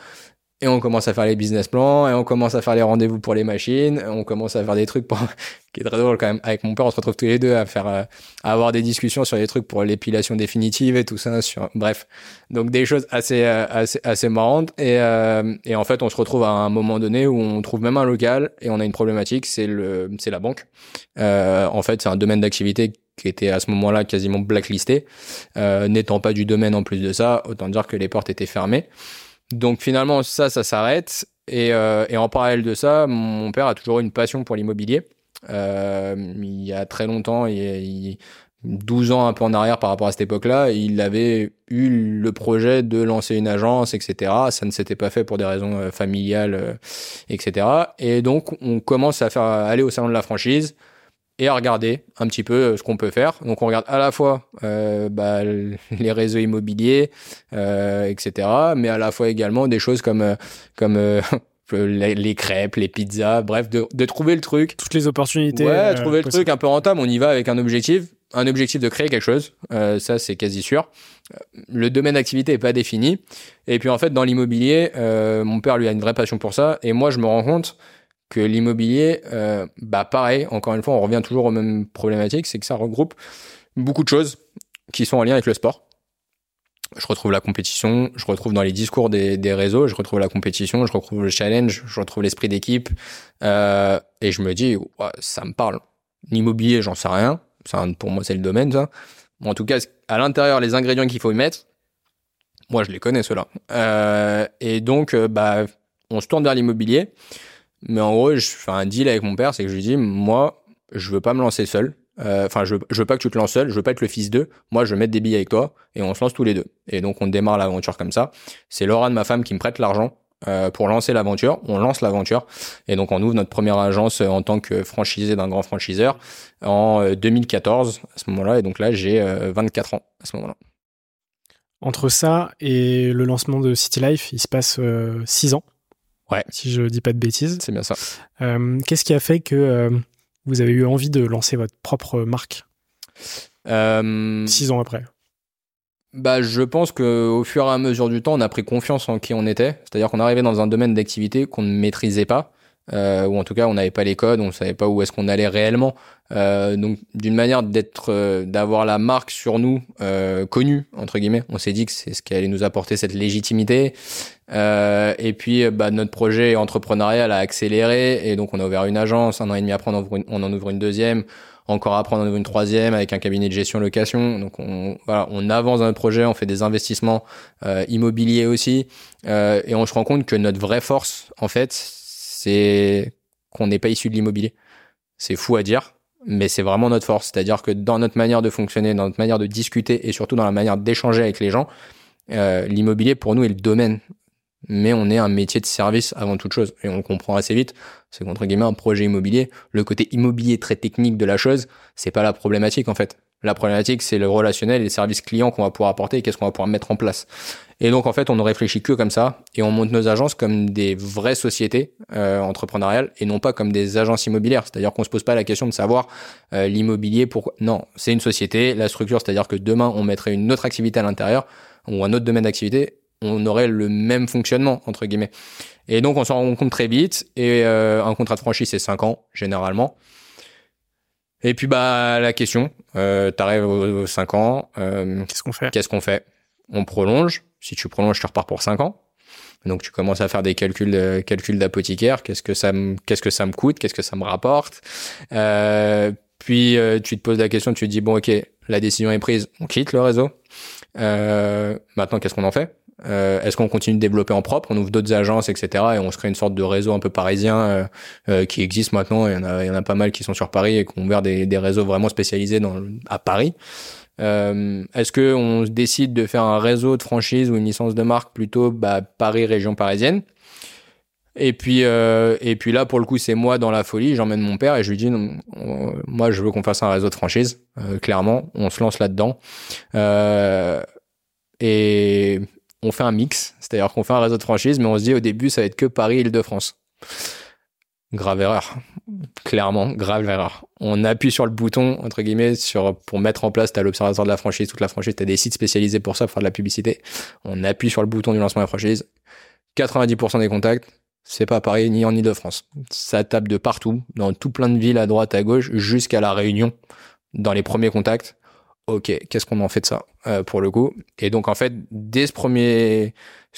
et on commence à faire les business plans, et on commence à faire les rendez-vous pour les machines, on commence à faire des trucs pour... qui est très drôle quand même. Avec mon père, on se retrouve tous les deux à faire, euh, à avoir des discussions sur les trucs pour l'épilation définitive et tout ça. Bref, donc des choses assez, euh, assez, assez marrantes. Et, euh, et en fait, on se retrouve à un moment donné où on trouve même un local et on a une problématique, c'est le, c'est la banque. Euh, en fait, c'est un domaine d'activité qui était à ce moment-là quasiment blacklisté, euh, n'étant pas du domaine en plus de ça, autant dire que les portes étaient fermées. Donc finalement, ça, ça s'arrête. Et, euh, et, en parallèle de ça, mon père a toujours une passion pour l'immobilier. Euh, il y a très longtemps, il, il, 12 ans un peu en arrière par rapport à cette époque-là, il avait eu le projet de lancer une agence, etc. Ça ne s'était pas fait pour des raisons euh, familiales, euh, etc. Et donc, on commence à faire aller au salon de la franchise et à regarder un petit peu euh, ce qu'on peut faire. Donc on regarde à la fois euh, bah, les réseaux immobiliers, euh, etc., mais à la fois également des choses comme comme euh, les, crêpes, les pizzas, bref, de, de, trouver le truc. Toutes les opportunités. Ouais, trouver le truc un peu rentable. On y va avec un objectif, un objectif de créer quelque chose. ça, c'est quasi sûr. Le domaine d'activité est pas défini. Et puis en fait, dans l'immobilier, mon père lui a une vraie passion pour ça. Et moi, je me rends compte que l'immobilier, euh, bah pareil, encore une fois, on revient toujours aux mêmes problématiques, c'est que ça regroupe beaucoup de choses qui sont en lien avec le sport. Je retrouve la compétition, je retrouve dans les discours des, des réseaux, je retrouve la compétition, je retrouve le challenge, je retrouve l'esprit d'équipe, euh, et je me dis, ça me parle. L'immobilier, j'en sais rien, pour moi c'est le domaine, ça. En tout cas, à l'intérieur, les ingrédients qu'il faut y mettre, moi je les connais ceux-là. Euh, et donc, bah, on se tourne vers l'immobilier. Mais en gros, je fais un deal avec mon père, c'est que je lui dis, moi, je veux pas me lancer seul. Euh, enfin, je, je veux pas que tu te lances seul, je veux pas être le fils d'eux. Moi, je veux mettre des billes avec toi et on se lance tous les deux. Et donc, on démarre l'aventure comme ça. C'est Laura de ma femme qui me prête l'argent euh, pour lancer l'aventure. On lance l'aventure et donc on ouvre notre première agence euh, en tant que franchisé d'un grand franchiseur en 2014 à ce moment-là. Et donc là, j'ai 24 ans à ce moment-là. Entre ça et le lancement de City Life, il se passe 6 ans. Ouais. Si je dis pas de bêtises. C'est bien ça. Euh, Qu'est-ce qui a fait que euh, vous avez eu envie de lancer votre propre marque euh, Six ans après? Bah, je pense que au fur et à mesure du temps, on a pris confiance en qui on était. C'est-à-dire qu'on arrivait dans un domaine d'activité qu'on ne maîtrisait pas, euh, ou en tout cas, on n'avait pas les codes, on savait pas où est-ce qu'on allait réellement. Euh, donc, d'une manière d'être, euh, d'avoir la marque sur nous euh, connue entre guillemets, on s'est dit que c'est ce qui allait nous apporter cette légitimité. Euh, et puis, bah, notre projet entrepreneurial a accéléré, et donc on a ouvert une agence. Un an et demi après, on en ouvre une, on en ouvre une deuxième encore après on en ouvre une troisième avec un cabinet de gestion location. Donc on voilà, on avance dans notre projet, on fait des investissements euh, immobiliers aussi, et on se rend compte que notre vraie force, en fait, c'est qu'on n'est pas issu de l'immobilier. C'est fou à dire, mais c'est vraiment notre force. C'est-à-dire que dans notre manière de fonctionner, dans notre manière de discuter, et surtout dans la manière d'échanger avec les gens, euh, l'immobilier pour nous est le domaine mais on est un métier de service avant toute chose. Et on comprend assez vite. C'est qu'entre guillemets, un projet immobilier, le côté immobilier très technique de la chose, c'est pas la problématique, en fait. La problématique, c'est le relationnel et les services clients qu'on va pouvoir apporter et qu'est-ce qu'on va pouvoir mettre en place. Et donc, en fait, on ne réfléchit que comme ça et on monte nos agences comme des vraies sociétés euh, entrepreneuriales et non pas comme des agences immobilières. C'est-à-dire qu'on se pose pas la question de savoir euh, l'immobilier pour... Non, c'est une société, la structure, c'est-à-dire que demain, on mettrait une autre activité à l'intérieur ou un autre domaine d'activité on aurait le même fonctionnement entre guillemets. Et donc on s'en rend compte très vite. Et euh, un contrat de franchise c'est 5 ans généralement. Et puis bah la question, euh, t'arrives aux, 5 ans, euh, qu'est-ce qu'on fait? Qu'est-ce qu'on fait? On prolonge. Si tu prolonges, tu repars pour 5 ans. Donc tu commences à faire des calculs calculs d'apothicaire. Qu'est-ce que ça me qu'est-ce que ça me coûte? Qu'est-ce que ça me rapporte? Euh, Puis euh, tu te poses la question, tu te dis bon ok, la décision est prise, on quitte le réseau. Euh, maintenant qu'est-ce qu'on en fait? Euh, Est-ce qu'on continue de développer en propre? On ouvre d'autres agences, etc. Et on se crée une sorte de réseau un peu parisien euh, euh, qui existe maintenant. Il y en a, il y en a pas mal qui sont sur Paris et qui ont ouvert des, des réseaux vraiment spécialisés dans, à Paris. Euh, Est-ce que on décide de faire un réseau de franchise ou une licence de marque plutôt bah, Paris région parisienne? Et puis euh, et puis là pour le coup c'est moi dans la folie j'emmène mon père et je lui dis non, moi je veux qu'on fasse un réseau de franchise clairement on se lance là dedans et on fait un mix, c'est-à-dire qu'on fait un réseau de franchise, mais on se dit au début, ça va être que Paris-Île-de-France. Grave erreur. Clairement, grave erreur. On appuie sur le bouton, entre guillemets, sur, pour mettre en place, t'as l'observateur de la franchise, toute la franchise, t'as des sites spécialisés pour ça, pour faire de la publicité. On appuie sur le bouton du lancement de la franchise. 90% des contacts, c'est pas Paris ni en Île-de-France. Ça tape de partout, dans tout plein de villes à droite, à gauche, jusqu'à la Réunion, dans les premiers contacts ok, qu'est-ce qu'on en fait de ça euh, pour le coup? Et donc en fait, dès ce premier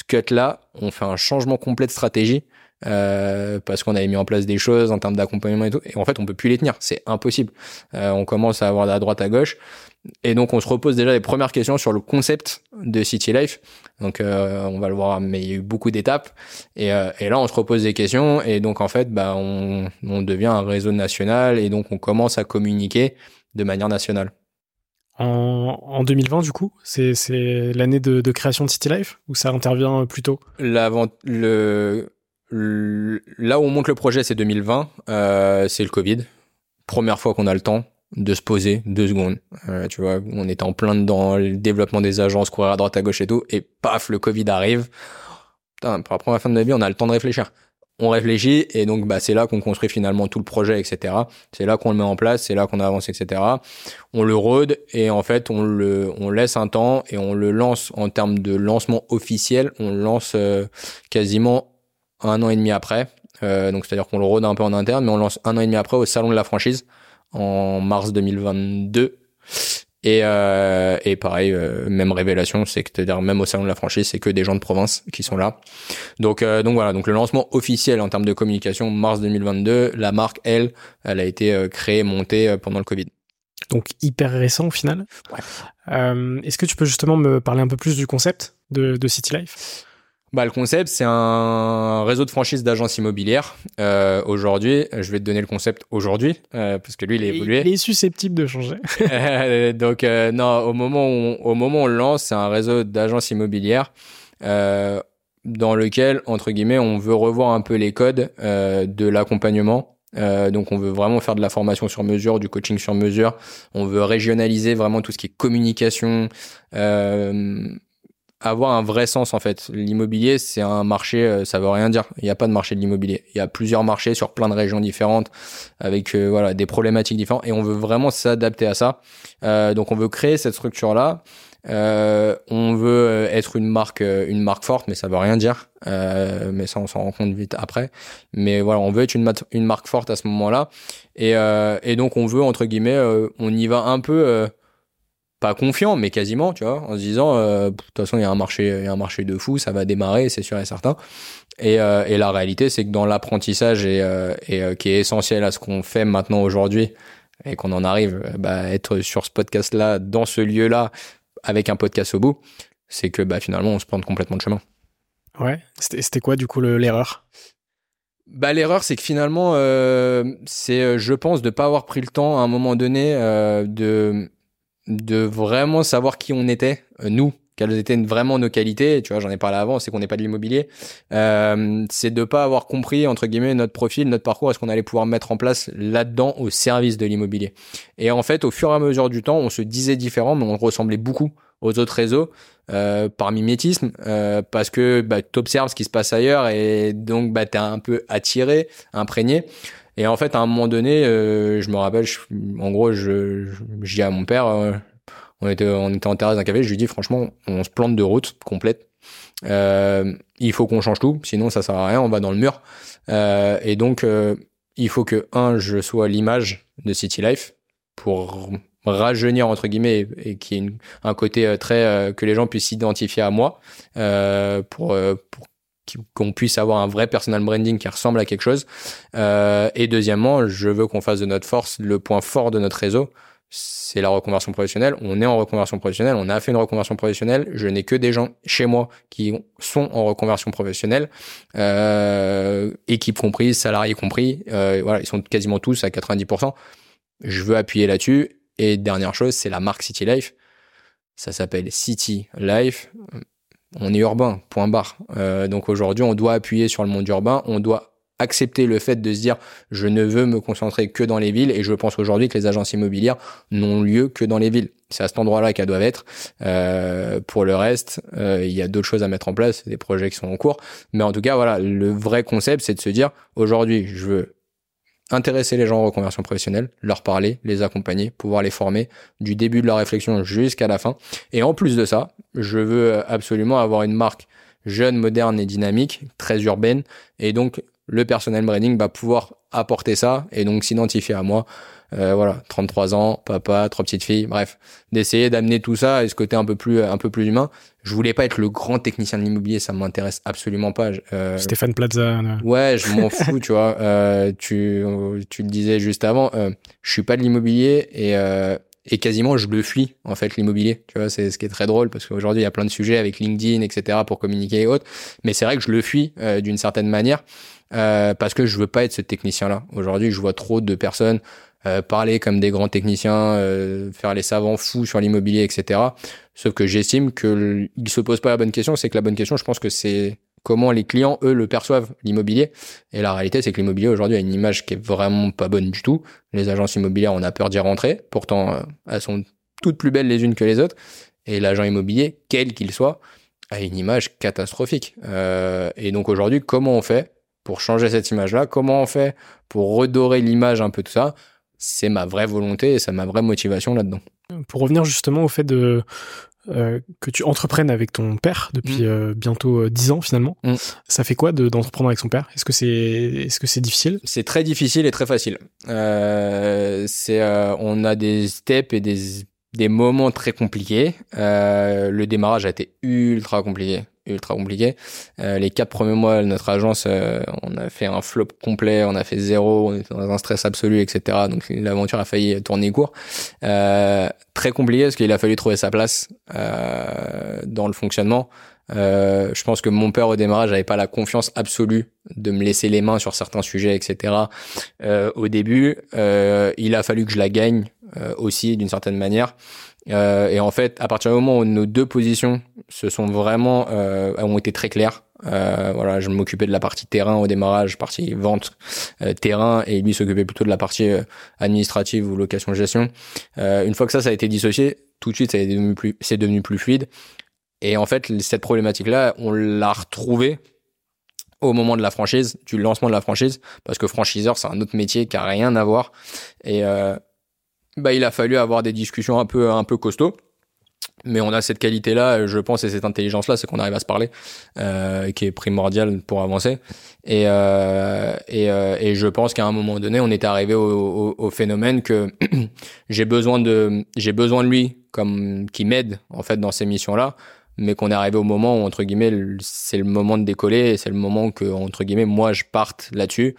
cut là, on fait un changement complet de stratégie euh, parce qu'on avait mis en place des choses en termes d'accompagnement et tout. Et en fait, on peut plus les tenir, c'est impossible. Euh, on commence à avoir à droite à gauche. Et donc, on se repose déjà les premières questions sur le concept de City Life. Donc, euh, on va le voir, mais il y a eu beaucoup d'étapes. Et, euh, et, là, on se repose des questions. Et donc, en fait, bah, on, on devient un réseau national. Et donc, on commence à communiquer de manière nationale en, en 2020 du coup C'est l'année de, de, création de City Life ou ça intervient plus tôt? Le, Là où on monte le projet, c'est 2020. Euh, c'est le Covid. Première fois qu'on a le temps de se poser deux secondes. Euh, tu vois, on était en plein dedans, le développement des agences, courir à droite, à gauche et tout, et paf, le Covid arrive. Putain, pour la première fin de ma vie, on a le temps de réfléchir on réfléchit et donc bah, c'est là qu'on construit finalement tout le projet, etc. C'est là qu'on le met en place, c'est là qu'on avance, etc. On le rôde et en fait on le on laisse un temps et on le lance en termes de lancement officiel. On lance euh, quasiment un an et demi après. Euh, donc c'est-à-dire qu'on le rôde un peu en interne, mais on lance un an et demi après au salon de la franchise en mars 2022 et, euh, et pareil, euh, même révélation, c'est que c'est-à-dire même au salon de la franchise, c'est que des gens de province qui sont là. Donc euh, donc voilà, donc le lancement officiel en termes de communication mars 2022, la marque elle, elle a été euh, créée, montée pendant le Covid. Donc hyper récent au final? Ouais. Est-ce que tu peux justement me parler un peu plus du concept de, de City Life? Bah, le concept, c'est un réseau de franchise d'agences immobilières. Euh, aujourd'hui, je vais te donner le concept aujourd'hui, euh, parce que lui, il est évolué. Il est susceptible de changer. Donc, euh, non, au moment, où on, au moment où on le lance, c'est un réseau d'agences immobilières euh, dans lequel, entre guillemets, on veut revoir un peu les codes euh, de l'accompagnement. donc, on veut vraiment faire de la formation sur mesure, du coaching sur mesure. On veut régionaliser vraiment tout ce qui est communication, avoir un vrai sens en fait. L'immobilier, c'est un marché, euh, ça veut rien dire. Il n'y a pas de marché de l'immobilier. Il y a plusieurs marchés sur plein de régions différentes, avec euh, voilà des problématiques différentes, et on veut vraiment s'adapter à ça. Euh, donc on veut créer cette structure là. Euh, on veut être une marque, une marque forte, mais ça veut rien dire. mais ça, on s'en rend compte vite après. Mais voilà, on veut être une, une marque forte à ce moment-là, et, et donc on veut entre guillemets, on y va un peu pas confiant, mais quasiment, tu vois, en se disant, euh, de toute façon, il y a un marché, il y a un marché de fou, ça va démarrer, c'est sûr et certain. Et, euh, et la réalité, c'est que dans l'apprentissage et, euh, et qui est essentiel à ce qu'on fait maintenant aujourd'hui, et qu'on en arrive bah, à être sur ce podcast-là, dans ce lieu-là, avec un podcast au bout, c'est que bah, finalement, on se plante complètement de chemin. Ouais, c'était quoi du coup l'erreur? Bah l'erreur c'est que finalement euh, c'est je pense de pas avoir pris le temps à un moment donné euh, de de vraiment savoir qui on était, euh, nous, quelles étaient vraiment nos qualités. Tu vois, j'en ai parlé avant, c'est qu'on n'est pas de l'immobilier. Euh, c'est de pas avoir compris entre guillemets notre profil, notre parcours, est-ce qu'on allait pouvoir mettre en place là-dedans au service de l'immobilier. Et en fait, au fur et à mesure du temps, on se disait différent, mais on ressemblait beaucoup aux autres réseaux euh, par mimétisme, euh, parce que bah, tu observes ce qui se passe ailleurs et donc bah, tu es un peu attiré, imprégné. Et en fait, à un moment donné, euh, je me rappelle, en gros, je, je, dis à mon père, euh, on était, on était en terrasse d'un café, je lui dis franchement, on se plante de route complète. Euh, il faut qu'on change tout, sinon ça sert à rien, on va dans le mur. et donc, il faut que un, je sois l'image de City Life. pour rajeunir entre guillemets et, qui est un côté très que les gens puissent s'identifier à moi pour pour qu'on puisse avoir un vrai personal branding qui ressemble à quelque chose. Euh, et deuxièmement, je veux qu'on fasse de notre force le point fort de notre réseau. C'est la reconversion professionnelle. On est en reconversion professionnelle. On a fait une reconversion professionnelle. Je n'ai que des gens chez moi qui sont en reconversion professionnelle, euh, équipe comprise, salariés compris. Euh, voilà, ils sont quasiment tous à 90%. Je veux appuyer là-dessus. Et dernière chose, c'est la marque City Life. Ça s'appelle City Life on est urbain, point barre. Euh, donc aujourd'hui, on doit appuyer sur le monde urbain, on doit accepter le fait de se dire je ne veux me concentrer que dans les villes et je pense aujourd'hui que les agences immobilières n'ont lieu que dans les villes. C'est à cet endroit-là qu'elles doivent être. Euh, pour le reste, euh, il y a d'autres choses à mettre en place, des projets qui sont en cours. Mais en tout cas, voilà, le vrai concept, c'est de se dire aujourd'hui, je veux intéresser les gens en reconversion professionnelle, leur parler, les accompagner, pouvoir les former du début de la réflexion jusqu'à la fin. Et en plus de ça, je veux absolument avoir une marque jeune, moderne et dynamique, très urbaine. Et donc, le personnel branding va pouvoir apporter ça et donc s'identifier à moi euh, voilà, 33 ans, papa, trois petites filles, bref, d'essayer d'amener tout ça et ce côté un peu plus un peu plus humain. Je voulais pas être le grand technicien de l'immobilier, ça m'intéresse absolument pas. Euh, Stéphane Plaza. Ouais, je m'en fous, tu vois. Euh, tu tu le disais juste avant, euh, je suis pas de l'immobilier et euh, et quasiment je le fuis en fait l'immobilier tu vois c'est ce qui est très drôle parce qu'aujourd'hui il y a plein de sujets avec LinkedIn etc pour communiquer et autres mais c'est vrai que je le fuis euh, d'une certaine manière euh, parce que je veux pas être ce technicien là aujourd'hui je vois trop de personnes euh, parler comme des grands techniciens, euh, faire les savants fous sur l'immobilier, etc. Sauf que j'estime que il se pose pas la bonne question. C'est que la bonne question, je pense que c'est comment les clients eux le perçoivent l'immobilier. Et la réalité, c'est que l'immobilier aujourd'hui a une image qui est vraiment pas bonne du tout. Les agences immobilières, on a peur d'y rentrer. Pourtant, euh, elles sont toutes plus belles les unes que les autres. Et l'agent immobilier, quel qu'il soit, a une image catastrophique. Euh, et donc aujourd'hui, comment on fait pour changer cette image-là? Comment on fait pour redorer l'image un peu de ça? C'est ma vraie volonté et c'est ma vraie motivation là-dedans. Pour revenir justement au fait de euh, que tu entreprennes avec ton père depuis mm. euh, bientôt 10 euh, ans finalement. Mm. Ça fait quoi d'entreprendre avec son père? Est-ce que c'est est-ce que c'est difficile? C'est très difficile et très facile. c'est on a des steps et des des moments très compliqués. le démarrage a été ultra compliqué ultra compliqué. Euh, les quatre premiers mois notre agence, euh, on a fait un flop complet, on a fait zéro, on était dans un stress absolu, etc. Donc l'aventure a failli tourner court. Euh, très compliqué parce qu'il a fallu trouver sa place euh, dans le fonctionnement. Euh, je pense que mon père au démarrage n'avait pas la confiance absolue de me laisser les mains sur certains sujets, etc. au début, il a fallu que je la gagne aussi d'une certaine manière. Euh, et en fait, à partir du moment où nos deux positions se sont vraiment euh, ont été très claires, euh, voilà, je m'occupais de la partie terrain au démarrage, partie vente euh, terrain, et lui s'occupait plutôt de la partie euh, administrative ou location gestion. une fois que ça, ça a été dissocié, tout de suite, ça devenu plus, c'est devenu plus fluide. Et en fait, cette problématique-là, on l'a retrouvée au moment de la franchise, du lancement de la franchise, parce que franchiseur, c'est un autre métier qui a rien à voir. Et euh, bah, il a fallu avoir des discussions un peu, un peu costauds. Mais on a cette qualité-là, je pense, et cette intelligence-là, c'est qu'on arrive à se parler, euh, qui est primordial pour avancer. Et, euh, et, euh, et, je pense qu'à un moment donné, on est arrivé au, au, au phénomène que j'ai besoin de, j'ai besoin de lui comme qui m'aide en fait dans ces missions-là, mais qu'on est arrivé au moment où entre guillemets, c'est le moment de décoller, et c'est le moment que entre guillemets, moi, je parte là-dessus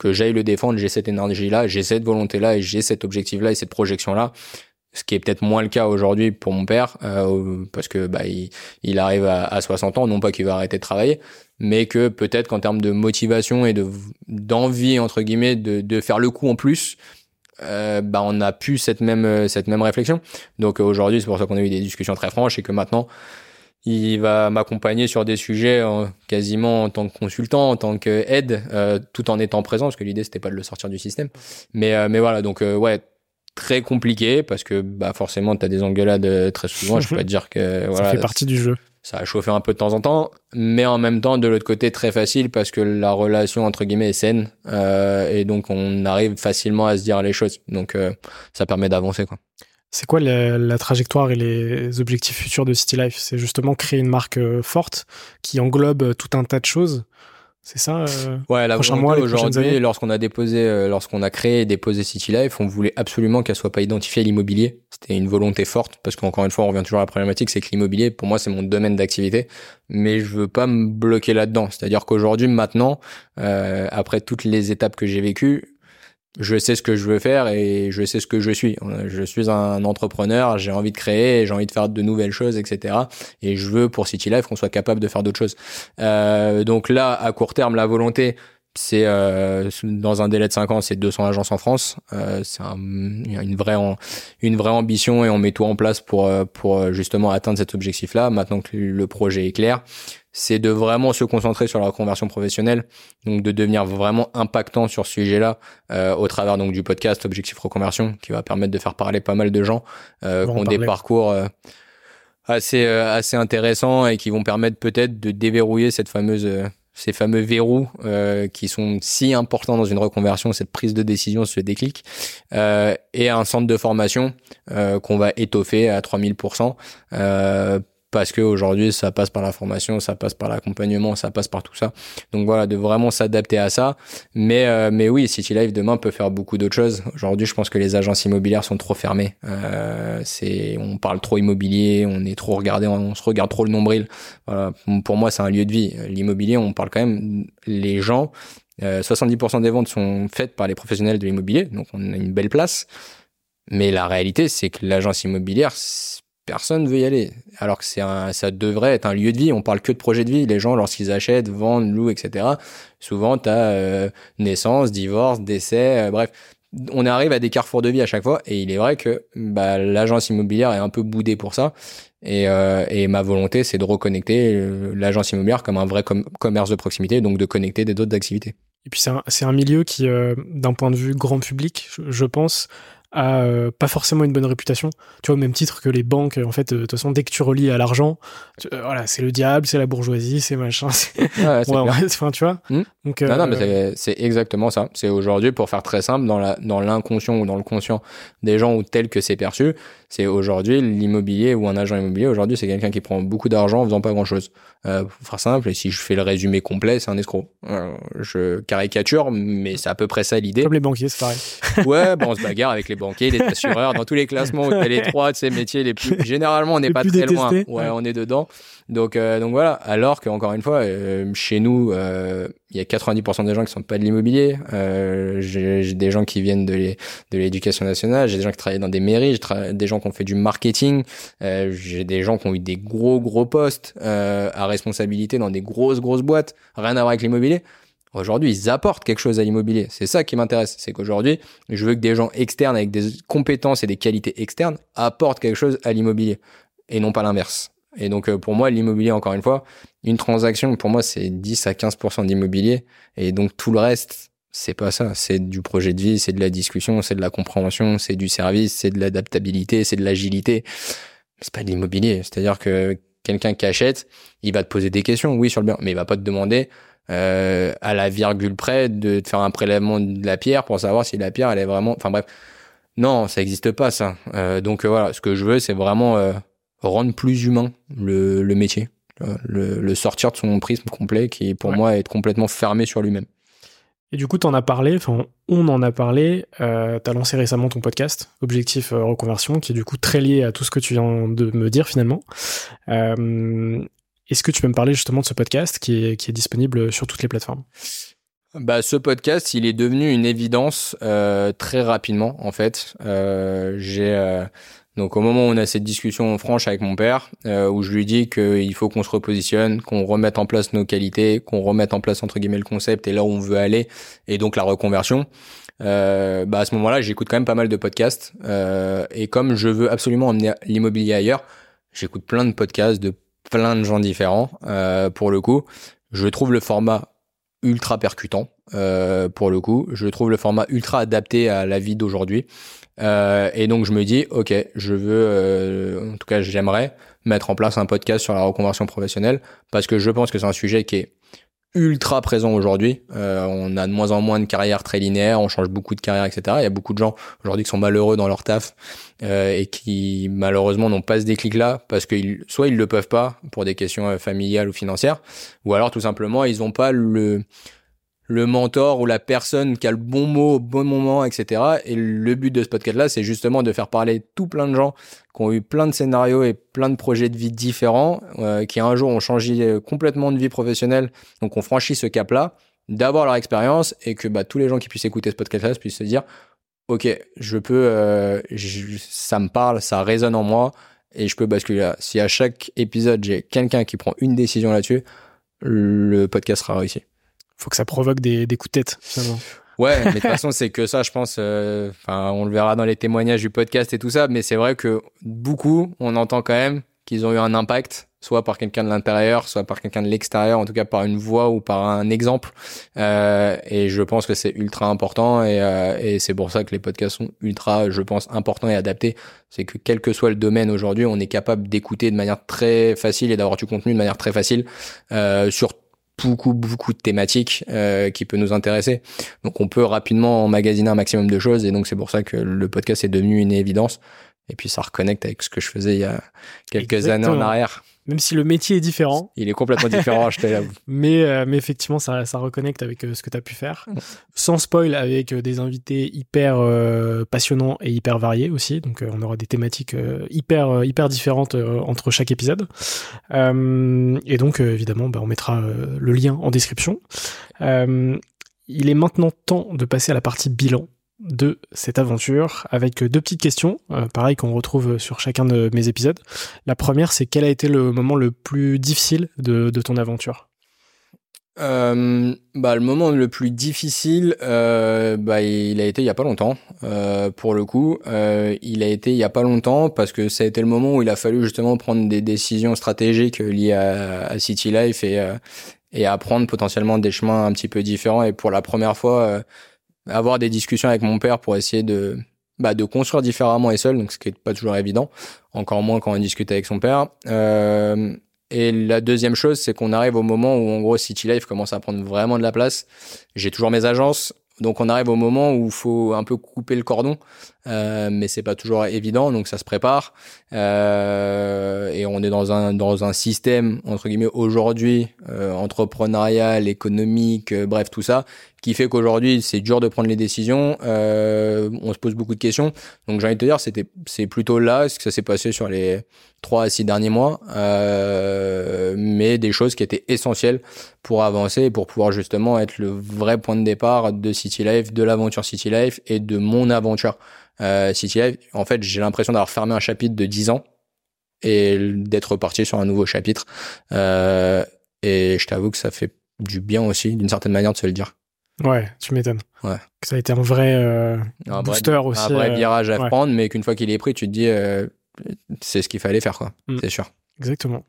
que j'aille le défendre, j'ai cette énergie-là, j'ai cette volonté-là et j'ai cet objectif-là et cette projection-là. Ce qui est peut-être moins le cas aujourd'hui pour mon père, euh, parce que bah, il, arrive à, 60 ans, non pas qu'il va arrêter de travailler, mais que peut-être qu'en termes de motivation et de d'envie entre guillemets de, de faire le coup en plus, euh, bah on a pu cette même cette même réflexion. Donc aujourd'hui, c'est pour ça qu'on a eu des discussions très franches et que maintenant il va m'accompagner sur des sujets quasiment en tant que consultant, en tant qu'aide, euh, tout en étant présent, parce que l'idée c'était pas de le sortir du système. Mais euh, mais voilà, donc euh, ouais, très compliqué parce que bah forcément t'as des engueulades très souvent. je peux pas te dire que voilà, ça fait partie du jeu. Ça a chauffé un peu de temps en temps, mais en même temps de l'autre côté très facile parce que la relation entre guillemets est saine et donc on arrive facilement à se dire les choses. Donc ça permet d'avancer quoi. C'est quoi la, trajectoire et les objectifs futurs de City Life? C'est justement créer une marque euh, forte qui englobe tout un tas de choses C'est ça euh, Ouais, la prochains volonté mois, aujourd'hui, lorsqu'on a déposé, euh, lorsqu'on a créé et déposé City Life, on voulait absolument qu'elle soit pas identifiée à l'immobilier. C'était une volonté forte parce qu'encore une fois, on revient toujours à la problématique, c'est que l'immobilier, pour moi, c'est mon domaine d'activité, mais je veux pas me bloquer là-dedans. C'est-à-dire qu'aujourd'hui, maintenant, euh, après toutes les étapes que j'ai vécues, je sais ce que je veux faire et je sais ce que je suis. Je suis un entrepreneur, j'ai envie de créer, j'ai envie de faire de nouvelles choses, etc. Et je veux pour City Life qu'on soit capable de faire d'autres choses. Euh, donc là, à court terme, la volonté, c'est euh, dans un délai de 5 ans, c'est 200 agences en France. Euh, c'est un, une vraie une vraie ambition et on met tout en place pour euh, pour justement atteindre cet objectif-là. Maintenant que le projet est clair, c'est de vraiment se concentrer sur la reconversion professionnelle, donc de devenir vraiment impactant sur ce sujet-là euh, au travers donc du podcast Objectif Reconversion, qui va permettre de faire parler pas mal de gens euh, qui ont des parcours euh, assez euh, assez intéressants et qui vont permettre peut-être de déverrouiller cette fameuse ces fameux verrous euh, qui sont si importants dans une reconversion, cette prise de décision, ce déclic, euh, et un centre de formation euh, qu'on va étoffer à 3000% parce que aujourd'hui ça passe par la formation, ça passe par l'accompagnement, ça passe par tout ça. Donc voilà, de vraiment s'adapter à ça. Mais euh, mais oui, City Life demain peut faire beaucoup d'autres choses. Aujourd'hui, je pense que les agences immobilières sont trop fermées. Euh, c'est on parle trop immobilier, on est trop regardé, on se regarde trop le nombril. Voilà, pour moi, c'est un lieu de vie. L'immobilier, on parle quand même les gens. Euh, 70% des ventes sont faites par les professionnels de l'immobilier, donc on a une belle place. Mais la réalité, c'est que l'agence immobilière, personne veut y aller. Alors que c'est ça devrait être un lieu de vie. On parle que de projet de vie. Les gens, lorsqu'ils achètent, vendent, louent, etc. Souvent, tu as euh, naissance, divorce, décès, euh, bref. On arrive à des carrefours de vie à chaque fois. Et il est vrai que bah, l'agence immobilière est un peu boudée pour ça. Et, euh, ma volonté, c'est de reconnecter l'agence immobilière comme un vrai commerce de proximité, donc de connecter des autres activités. Et puis c'est un, milieu qui, d'un point de vue grand public, je pense, a euh, pas forcément une bonne réputation. Tu vois, au même titre que les banques, en fait, de toute façon, dès que tu relis à l'argent, euh, voilà, c'est le diable, c'est la bourgeoisie, c'est machin. Ouais, enfin, tu vois. Hmm. Donc, non, non, mais euh, c'est exactement ça. C'est aujourd'hui, pour faire très simple, dans la dans l'inconscient ou dans le conscient des gens ou tel que c'est perçu, c'est aujourd'hui l'immobilier ou un agent immobilier. Aujourd'hui, c'est quelqu'un qui prend beaucoup d'argent en faisant pas grand chose. Euh, pour faire simple, et si je fais le résumé complet, c'est un escroc. je caricature, mais c'est à peu près ça l'idée. Comme les banquiers, c'est pareil. ouais, bon, on se bagarre avec les banquiers, les assureurs, dans tous les classements où les trois de ces métiers les plus. Généralement, on n'est pas très loin. Ouais, on est dedans. Donc, euh, donc voilà. Alors qu'encore une fois, euh, chez nous, euh, il y a 90% des gens qui sont pas de l'immobilier. j'ai des gens qui viennent de l'éducation nationale, j'ai des gens qui travaillent dans des mairies, j'ai des gens qui ont fait du marketing, j'ai des gens qui ont eu des gros gros postes à responsabilité dans des grosses grosses boîtes, rien à voir avec l'immobilier. Aujourd'hui, ils apportent quelque chose à l'immobilier. C'est ça qui m'intéresse. C'est qu'aujourd'hui, je veux que des gens externes avec des compétences et des qualités externes apportent quelque chose à l'immobilier et non pas l'inverse. Et donc, euh, pour moi, l'immobilier, encore une fois, une transaction, pour moi, c'est 10 à 15% d'immobilier. Et donc, tout le reste, c'est pas ça. C'est du projet de vie, c'est de la discussion, c'est de la compréhension, c'est du service, c'est de l'adaptabilité, c'est de l'agilité. C'est pas de l'immobilier. C'est-à-dire que quelqu'un qui achète, il va te poser des questions, oui, sur le bien, mais il va pas te demander euh, à la virgule près de faire un prélèvement de la pierre pour savoir si la pierre elle est vraiment. Enfin bref, non, ça n'existe pas ça. Euh, donc euh, voilà, ce que je veux, c'est vraiment euh, rendre plus humain le, le métier, le, le, sortir de son prisme complet qui pour moi est complètement fermé sur lui-même. Et du coup, tu en as parlé, enfin, on en a parlé. Euh, tu as lancé récemment ton podcast, Objectif Reconversion, qui est du coup très lié à tout ce que tu viens de me dire finalement. Euh, est-ce que tu peux me parler justement de ce podcast qui est, qui est disponible sur toutes les plateformes? Bah, ce podcast, il est devenu une évidence euh, très rapidement, en fait. Euh, j'ai euh, donc au moment où on a cette discussion franche avec mon père, euh, où je lui dis qu'il faut qu'on se repositionne, qu'on remette en place nos qualités, qu'on remette en place entre guillemets le concept et là où on veut aller, et donc la reconversion. Euh, bah à ce moment-là, j'écoute quand même pas mal de podcasts, et comme je veux absolument emmener l'immobilier ailleurs, j'écoute plein de podcasts de plein de gens différents. Euh, pour le coup, je trouve le format ultra percutant. Euh, pour le coup, je trouve le format ultra adapté à la vie d'aujourd'hui. Euh, et donc je me dis, ok, je veux, en tout cas j'aimerais mettre en place un podcast sur la reconversion professionnelle parce que je pense que c'est un sujet qui est ultra présent aujourd'hui. Euh, on a de moins en moins de carrières très linéaires, on change beaucoup de carrières, etc. Il y a beaucoup de gens aujourd'hui qui sont malheureux dans leur taf euh, et qui malheureusement n'ont pas ce déclic-là parce que soit ils le peuvent pas pour des questions euh, familiales ou financières, ou alors tout simplement ils n'ont pas le le mentor ou la personne qui a le bon mot au bon moment, etc. Et le but de ce podcast-là, c'est justement de faire parler tout plein de gens qui ont eu plein de scénarios et plein de projets de vie différents, euh, qui un jour ont changé euh, complètement de vie professionnelle, donc ont franchi ce cap-là, d'avoir leur expérience et que bah, tous les gens qui puissent écouter ce podcast-là puissent se dire, ok, je peux, euh, ça me parle, ça résonne en moi et je peux basculer là. Si à chaque épisode j'ai quelqu'un qui prend une décision là-dessus, le podcast sera réussi faut que ça provoque des, des coups de tête finalement. Ouais, mais de toute façon, c'est que ça, je pense. Euh, enfin, on le verra dans les témoignages du podcast et tout ça. Mais c'est vrai que beaucoup, on entend quand même qu'ils ont eu un impact, soit par quelqu'un de l'intérieur, soit par quelqu'un de l'extérieur, en tout cas par une voix ou par un exemple. Euh, et je pense que c'est ultra important. Et, euh, et c'est pour ça que les podcasts sont ultra, je pense, importants et adaptés. C'est que quel que soit le domaine aujourd'hui, on est capable d'écouter de manière très facile et d'avoir du contenu de manière très facile euh, sur beaucoup beaucoup de thématiques euh, qui peut nous intéresser. Donc on peut rapidement emmagasiner un maximum de choses et donc c'est pour ça que le podcast est devenu une évidence. Et puis ça reconnecte avec ce que je faisais il y a quelques années en arrière même si le métier est différent. Il est complètement différent, je mais, euh, mais effectivement, ça, ça reconnecte avec euh, ce que tu as pu faire. Sans spoil, avec euh, des invités hyper passionnants et hyper variés aussi. Donc, on aura des thématiques hyper, hyper différentes entre chaque épisode. et donc, évidemment, bah, on mettra le lien en description. il est maintenant temps de passer à la partie bilan de cette aventure avec deux petites questions, euh, pareil qu'on retrouve sur chacun de mes épisodes. La première, c'est quel a été le moment le plus difficile de, ton aventure? Euh, bah, le moment le plus difficile, euh, bah, il a été il y a pas longtemps. pour le coup, il a été il y a pas longtemps parce que ça a été le moment où il a fallu justement prendre des décisions stratégiques liées à, à City Life et et à prendre potentiellement des chemins un petit peu différents. Et pour la première fois, avoir des discussions avec mon père pour essayer de bah, de construire différemment et seul, donc ce qui est pas toujours évident, encore moins quand on discute avec son père. Euh, et la deuxième chose, c'est qu'on arrive au moment où en gros City Life commence à prendre vraiment de la place. J'ai toujours mes agences, donc on arrive au moment où faut un peu couper le cordon, euh, mais c'est pas toujours évident, donc ça se prépare. Euh, et on est dans un dans un système entre guillemets aujourd'hui euh, entrepreneurial, économique, euh, bref tout ça, qui fait qu'aujourd'hui c'est dur de prendre les décisions. Euh, on se pose beaucoup de questions. Donc j'ai envie de te dire, c'était c'est plutôt là ce que ça s'est passé sur les trois à six derniers mois, euh, mais des choses qui étaient essentielles pour avancer et pour pouvoir justement être le vrai point de départ de City Life, de l'aventure City Life et de mon aventure euh, City Life. En fait, j'ai l'impression d'avoir fermé un chapitre de 10 ans et d'être reparti sur un nouveau chapitre. Euh, et je t'avoue que ça fait du bien aussi, d'une certaine manière, de se le dire. Ouais, tu m'étonnes. Ouais. Que ça a été un vrai euh, booster aussi. Un vrai virage à prendre, mais qu'une fois qu'il est pris, tu te dis, c'est ce qu'il fallait faire, quoi. Mm. C'est sûr. Exactement.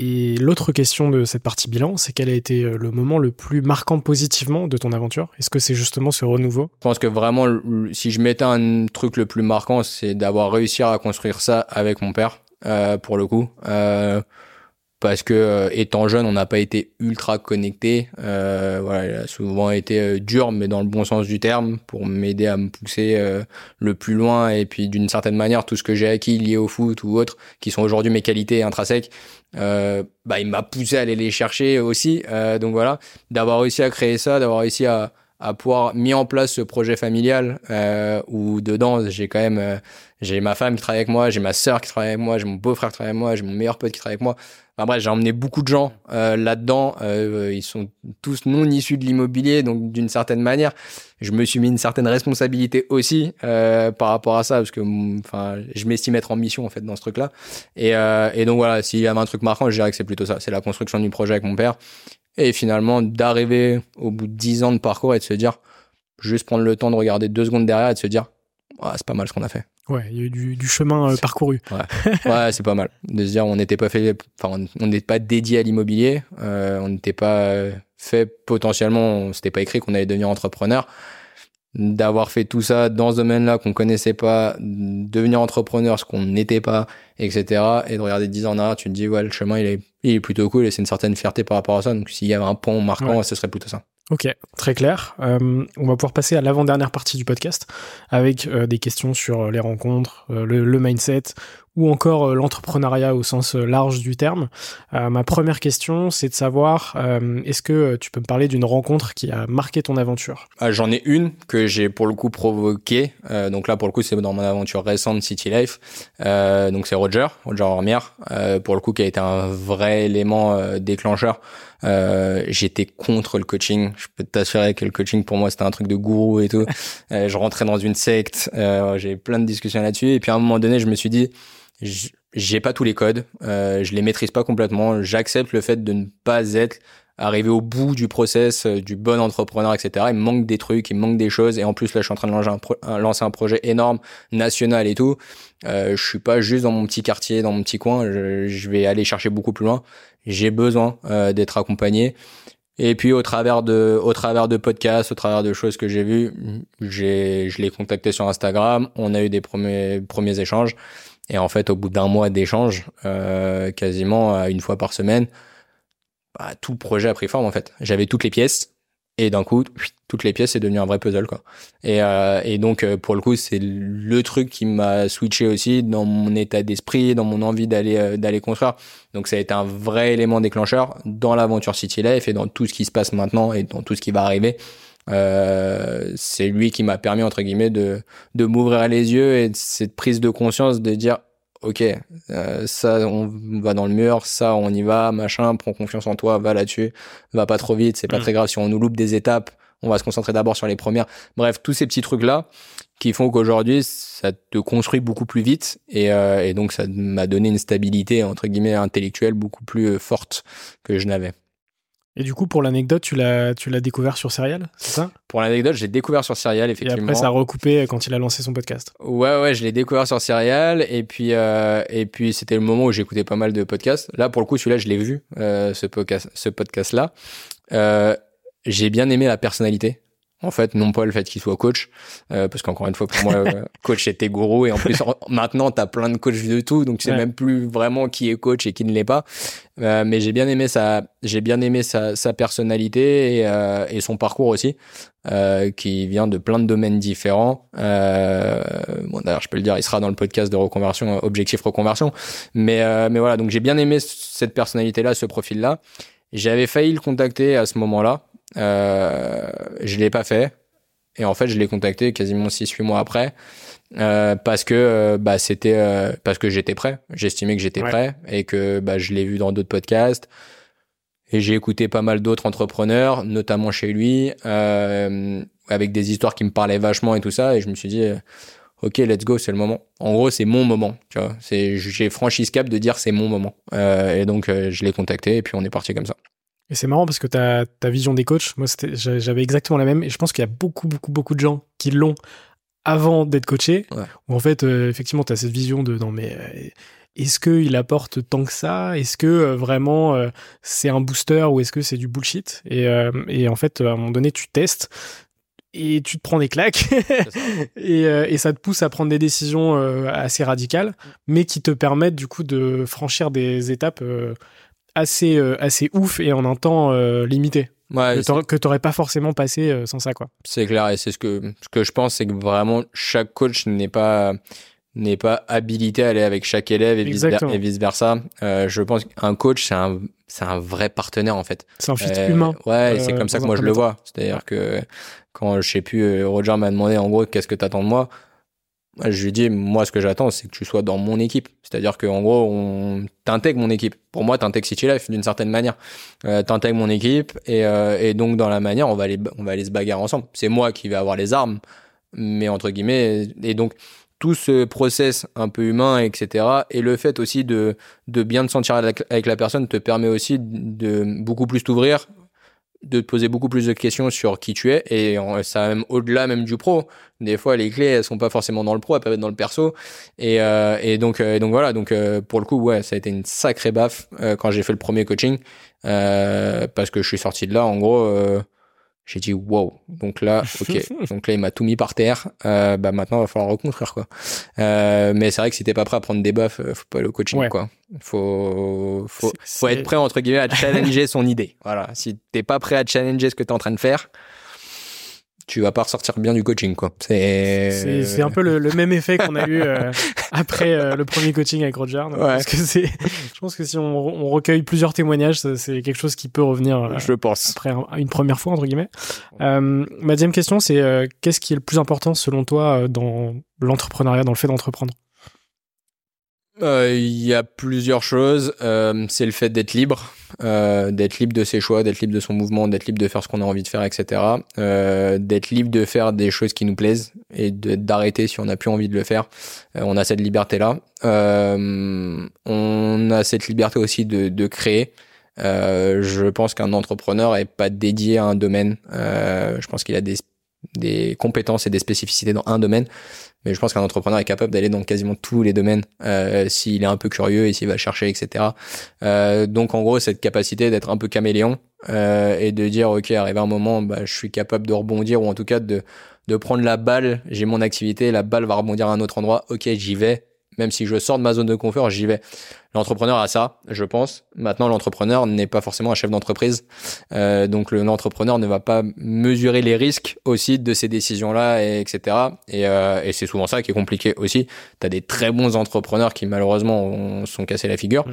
Et l'autre question de cette partie bilan, c'est quel a été euh, le moment le plus marquant positivement de ton aventure? Est-ce que c'est justement ce renouveau? Je pense que vraiment, si je mettais un truc le plus marquant, c'est d'avoir réussi à construire ça avec mon père, euh, pour le coup. Euh, parce que euh, étant jeune, on n'a pas été ultra connecté. Euh, voilà, il a souvent été euh, dur, mais dans le bon sens du terme, pour m'aider à me pousser euh, le plus loin. Et puis d'une certaine manière, tout ce que j'ai acquis lié au foot ou autres, qui sont aujourd'hui mes qualités intrinsèques, bah il m'a poussé à aller les chercher aussi. donc voilà, d'avoir réussi à créer ça, d'avoir réussi à à pouvoir mis en place ce projet familial où dedans j'ai quand même j'ai ma femme qui travaille avec moi, j'ai ma sœur qui travaille avec moi, j'ai mon beau-frère qui travaille avec moi, j'ai mon meilleur pote qui travaille avec moi. Enfin bref, j'ai emmené beaucoup de gens euh, là-dedans. Euh, ils sont tous non issus de l'immobilier, donc d'une certaine manière, je me suis mis une certaine responsabilité aussi euh, par rapport à ça, parce que enfin, je m'estime être en mission en fait dans ce truc-là. Et, euh, et donc voilà, s'il y avait un truc marquant, je dirais que c'est plutôt ça, c'est la construction du projet avec mon père, et finalement d'arriver au bout de dix ans de parcours et de se dire, juste prendre le temps de regarder deux secondes derrière et de se dire, ah, c'est pas mal ce qu'on a fait. Ouais, il y a eu du, du chemin euh, parcouru. Ouais, ouais c'est pas mal. De se dire, on n'était pas fait, enfin, on n'était pas dédié à l'immobilier, euh, on n'était pas fait potentiellement, c'était pas écrit qu'on allait devenir entrepreneur. D'avoir fait tout ça dans ce domaine-là qu'on connaissait pas, devenir entrepreneur, ce qu'on n'était pas, etc. Et de regarder 10 ans en arrière, tu te dis, ouais, le chemin, il est, il est plutôt cool et c'est une certaine fierté par rapport à ça. Donc, s'il y avait un pont marquant, ce serait plutôt ça. Ok, très clair. Euh, on va pouvoir passer à l'avant-dernière partie du podcast avec euh, des questions sur les rencontres, euh, le, le, mindset ou encore l'entrepreneuriat au sens large du terme. ma première question, c'est de savoir, est-ce que tu peux me parler d'une rencontre qui a marqué ton aventure? Ah, J'en ai une que j'ai pour le coup provoquée. donc là, pour le coup, c'est dans mon aventure récente City Life. donc c'est Roger, Roger Ormière, pour le coup, qui a été un vrai élément déclencheur euh, j'étais contre le coaching. Je peux t'assurer que le coaching pour moi c'était un truc de gourou et tout. euh, je rentrais dans une secte. Euh, j'ai plein de discussions là-dessus. Et puis à un moment donné, je me suis dit, j'ai pas tous les codes, euh, je les maîtrise pas complètement. J'accepte le fait de ne pas être arrivé au bout du process euh, du bon entrepreneur, etc. Il me manque des trucs, il me manque des choses. Et en plus, là, je suis en train de lancer un, projet énorme, national et tout. Euh, je suis pas juste dans mon petit quartier, dans mon petit coin. Je, je vais aller chercher beaucoup plus loin j'ai besoin euh, d'être accompagné. Et puis au travers de au travers de podcasts, au travers de choses que j'ai vues, j'ai je l'ai contacté sur Instagram, on a eu des premiers premiers échanges et en fait au bout d'un mois d'échange, euh, quasiment une fois par semaine, tout projet a pris forme en fait. J'avais toutes les pièces, et d'un coup toutes les pièces c'est devenu un vrai puzzle quoi. Et, euh, et donc euh, pour le coup c'est le truc qui m'a switché aussi dans mon état d'esprit dans mon envie d'aller euh, d'aller construire. Donc ça a été un vrai élément déclencheur dans l'aventure City Life et dans tout ce qui se passe maintenant et dans tout ce qui va arriver. Euh, c'est lui qui m'a permis entre guillemets de de m'ouvrir les yeux et cette prise de conscience de dire ok, euh, ça on va dans le mur, ça on y va, machin, prends confiance en toi, va là-dessus, va pas trop vite, c'est pas mm. très grave si on nous loupe des étapes, on va se concentrer d'abord sur les premières. Bref, tous ces petits trucs là qui font qu'aujourd'hui ça te construit beaucoup plus vite et, euh, et donc ça m'a donné une stabilité entre guillemets intellectuelle beaucoup plus euh, forte que je n'avais. Et du coup, pour l'anecdote, tu l'as, tu l'as découvert sur Serial, c'est ça? Pour l'anecdote, j'ai découvert sur Serial, effectivement. Et après, ça a recoupé quand il a lancé son podcast. Ouais, ouais, je l'ai découvert sur Serial, et puis, euh, et puis c'était le moment où j'écoutais pas mal de podcasts. Là, pour le coup, celui-là, je l'ai vu, euh, ce podcast, ce podcast-là. Euh, j'ai bien aimé la personnalité en fait, non pas le fait qu'il soit coach, euh, parce qu'encore une fois, pour moi, euh, coach était gourou, et en plus, maintenant, t'as plein de coachs de tout, donc tu sais même plus vraiment qui est coach et qui ne l'est pas. Euh, mais j'ai bien aimé sa, j'ai bien aimé sa, sa personnalité et, euh, et, son parcours aussi, euh, qui vient de plein de domaines différents. bon, d'ailleurs, je peux le dire, il sera dans le podcast de reconversion, objectif reconversion. Mais, mais voilà, donc j'ai bien aimé cette personnalité-là, ce profil-là. J'avais failli le contacter à ce moment-là. Euh, je l'ai pas fait. Et en fait, je l'ai contacté quasiment 6-8 mois après. Euh, parce que euh, bah c'était euh, parce que j'étais prêt. J'estimais que j'étais prêt et que bah je l'ai vu dans d'autres podcasts. Et j'ai écouté pas mal d'autres entrepreneurs notamment chez lui euh, avec des histoires qui me parlaient vachement et tout ça. Et je me suis dit ok let's go c'est le moment. En gros c'est mon moment tu vois. C'est j'ai franchi ce cap de dire c'est mon moment. Et donc je l'ai contacté et puis on est parti comme ça et c'est marrant parce que ta, ta vision des coachs, moi j'avais exactement la même. Et je pense qu'il y a beaucoup beaucoup beaucoup de gens qui l'ont avant d'être coaché. Ouais. Où en fait euh, effectivement tu as cette vision de non mais euh, est-ce qu'il apporte tant que ça? Est-ce que euh, vraiment c'est un booster ou est-ce que c'est du bullshit? Et, et en fait à un moment donné tu testes et tu te prends des claques. Et, et, ça te pousse à prendre des décisions assez radicales mais qui te permettent du coup de franchir des étapes euh, assez ouf et en un temps euh, limité. Ouais, que t'aurais pas forcément passé euh, sans ça quoi. C'est clair et c'est ce que ce que je pense c'est que vraiment chaque coach n'est pas n'est pas habilité à aller avec chaque élève et vice, versa. Euh, je pense qu'un coach c'est un c'est un vrai partenaire en fait. C'est un fit humain. Ouais, c'est comme ça que moi je le vois. C'est-à-dire que quand je sais plus Roger m'a demandé en gros qu'est-ce que t'attends de moi, je lui dis, moi, ce que j'attends, c'est que tu sois dans mon équipe. C'est-à-dire qu'en gros, on t'intègre mon équipe. Pour moi, t'intègres City Life d'une certaine manière. Euh, mon équipe et, euh, et donc dans la manière, on va aller, on va aller se bagarrer ensemble. C'est moi qui vais avoir les armes, mais entre guillemets. Et donc tout ce process un peu humain, etc. Et le fait aussi de de bien te sentir avec la personne te permet aussi de beaucoup plus t'ouvrir de te poser beaucoup plus de questions sur qui tu es et ça même au-delà même du pro. Des fois, les clés elles sont pas forcément dans le pro, elles peuvent être dans le perso. Et, euh, et donc euh, et donc voilà. Donc euh, pour le coup, ouais, ça a été une sacrée baffe quand j'ai fait le premier coaching parce que je suis sorti de là. En gros, J'ai dit wow. Donc là, ok. Donc là, il m'a tout mis par terre. Euh, bah maintenant, il va falloir reconstruire quoi. Euh, mais c'est vrai que si t'es pas prêt à prendre des buffs, faut pas aller au coaching quoi. Faut faut faut être prêt entre guillemets à challenger son idée. Voilà. Si t'es pas prêt à challenger ce que t'es en train de faire, tu vas pas ressortir bien du coaching quoi. C'est c'est un peu le, même effet qu'on a eu euh, après euh, le premier coaching avec Roger. Ouais. Parce que c'est je pense que si on, on recueille plusieurs témoignages, c'est quelque chose qui peut revenir euh, je pense après une première fois entre guillemets. ma deuxième question c'est qu'est-ce qui est le plus important selon toi dans l'entrepreneuriat dans le fait d'entreprendre? Euh, il y a plusieurs choses. Euh, c'est le fait d'être libre, euh, d'être libre de ses choix, d'être libre de son mouvement, d'être libre de faire ce qu'on a envie de faire, etc. D'être libre de faire des choses qui nous plaisent et d'arrêter si on n'a plus envie de le faire. On a cette liberté-là. on a cette liberté aussi de, créer. je pense qu'un entrepreneur est pas dédié à un domaine. je pense qu'il a des compétences et des spécificités dans un domaine mais je pense qu'un entrepreneur est capable d'aller dans quasiment tous les domaines euh, s'il est un peu curieux et s'il va chercher, etc. Euh, donc en gros, cette capacité d'être un peu caméléon euh, et de dire ok, arrivé un moment, bah, je suis capable de rebondir ou en tout cas de de prendre la balle. J'ai mon activité, la balle va rebondir à un autre endroit. Ok, j'y vais. Même si je sors de ma zone de confort, j'y vais. L'entrepreneur a ça, je pense. Maintenant, l'entrepreneur n'est pas forcément un chef d'entreprise. Euh, donc, l'entrepreneur ne va pas mesurer les risques aussi de ces décisions-là, et etc. Et, euh, et c'est souvent ça qui est compliqué aussi. Tu as des très bons entrepreneurs qui, malheureusement, sont cassés la figure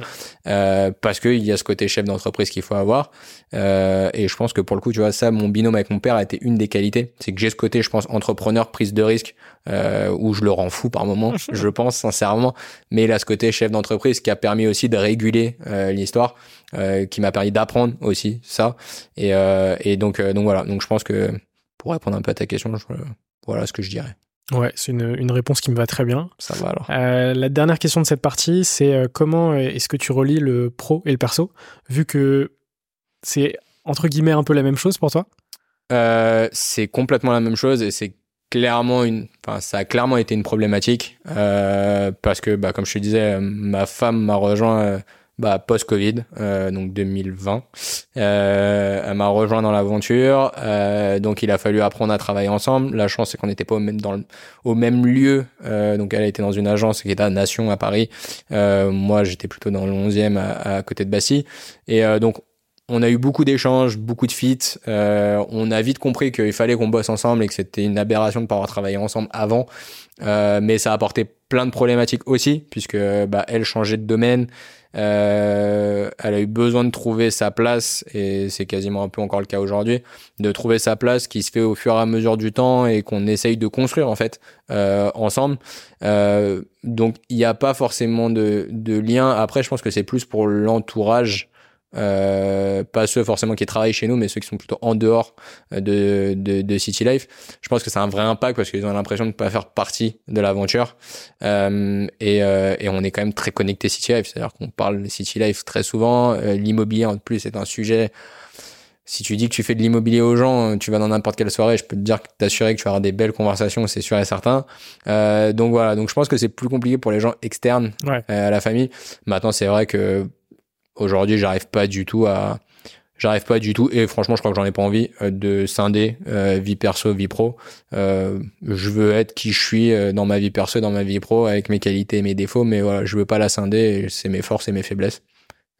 euh, parce qu'il y a ce côté chef d'entreprise qu'il faut avoir. Euh, et je pense que pour le coup, tu vois, ça, mon binôme avec mon père a été une des qualités. C'est que j'ai ce côté, je pense, entrepreneur, prise de risque, euh, où je le rends fou par moment, je pense sincèrement. Mais il a ce côté chef d'entreprise qui a permis aussi de réguler euh, l'histoire, euh, qui m'a permis d'apprendre aussi ça. Et, euh, et donc, donc voilà. Donc je pense que pour répondre un peu à ta question, voilà ce que je dirais. Ouais, c'est une, une, réponse qui me va très bien. Ça va alors. Euh, la dernière question de cette partie, c'est comment est-ce que tu relis le pro et le perso, vu que c'est entre guillemets un peu la même chose pour toi? Euh, C'est complètement la même chose et c'est clairement une, enfin ça a clairement été une problématique euh, parce que bah comme je te disais, ma femme m'a rejoint euh, bah, post-Covid, euh, donc 2020. Euh, elle m'a rejoint dans l'aventure, euh, donc il a fallu apprendre à travailler ensemble. La chance c'est qu'on n'était pas au même, dans le, au même lieu, donc elle était dans une agence qui était à Nation à Paris. Moi j'étais plutôt dans le 11e à, à côté de Passy, et donc on a eu beaucoup d'échanges, beaucoup de feats. Euh, on a vite compris qu'il fallait qu'on bosse ensemble et que c'était une aberration de ne pas avoir travaillé ensemble avant. Euh, mais ça a apporté plein de problématiques aussi, puisque bah, elle changeait de domaine. Euh, elle a eu besoin de trouver sa place, et c'est quasiment un peu encore le cas aujourd'hui, de trouver sa place qui se fait au fur et à mesure du temps et qu'on essaye de construire en fait euh, ensemble. Euh, donc il n'y a pas forcément de, de lien. Après, je pense que c'est plus pour l'entourage euh, pas ceux forcément qui travaillent chez nous, mais ceux qui sont plutôt en dehors euh, de, de, de City Life. Je pense que c'est un vrai impact parce qu'ils ont l'impression de ne pas faire partie de l'aventure. Euh, et, euh, et on est quand même très connecté City Life, c'est-à-dire qu'on parle de City Life très souvent. L'immobilier en plus est un sujet. Si tu dis que tu fais de l'immobilier aux gens, tu vas dans n'importe quelle soirée, je peux te dire que t'assurer que tu vas avoir des belles conversations, c'est sûr et certain. donc voilà, donc je pense que c'est plus compliqué pour les gens externes à la famille. Maintenant, c'est vrai que aujourd'hui, j'arrive pas du tout à, j'arrive pas du tout, et franchement, je crois que j'en ai pas envie euh, de scinder euh, vie perso, vie pro. Euh, je veux être qui je suis euh, dans ma vie perso, dans ma vie pro, avec mes qualités et mes défauts, mais voilà, je veux pas la scinder. C'est mes forces et mes faiblesses.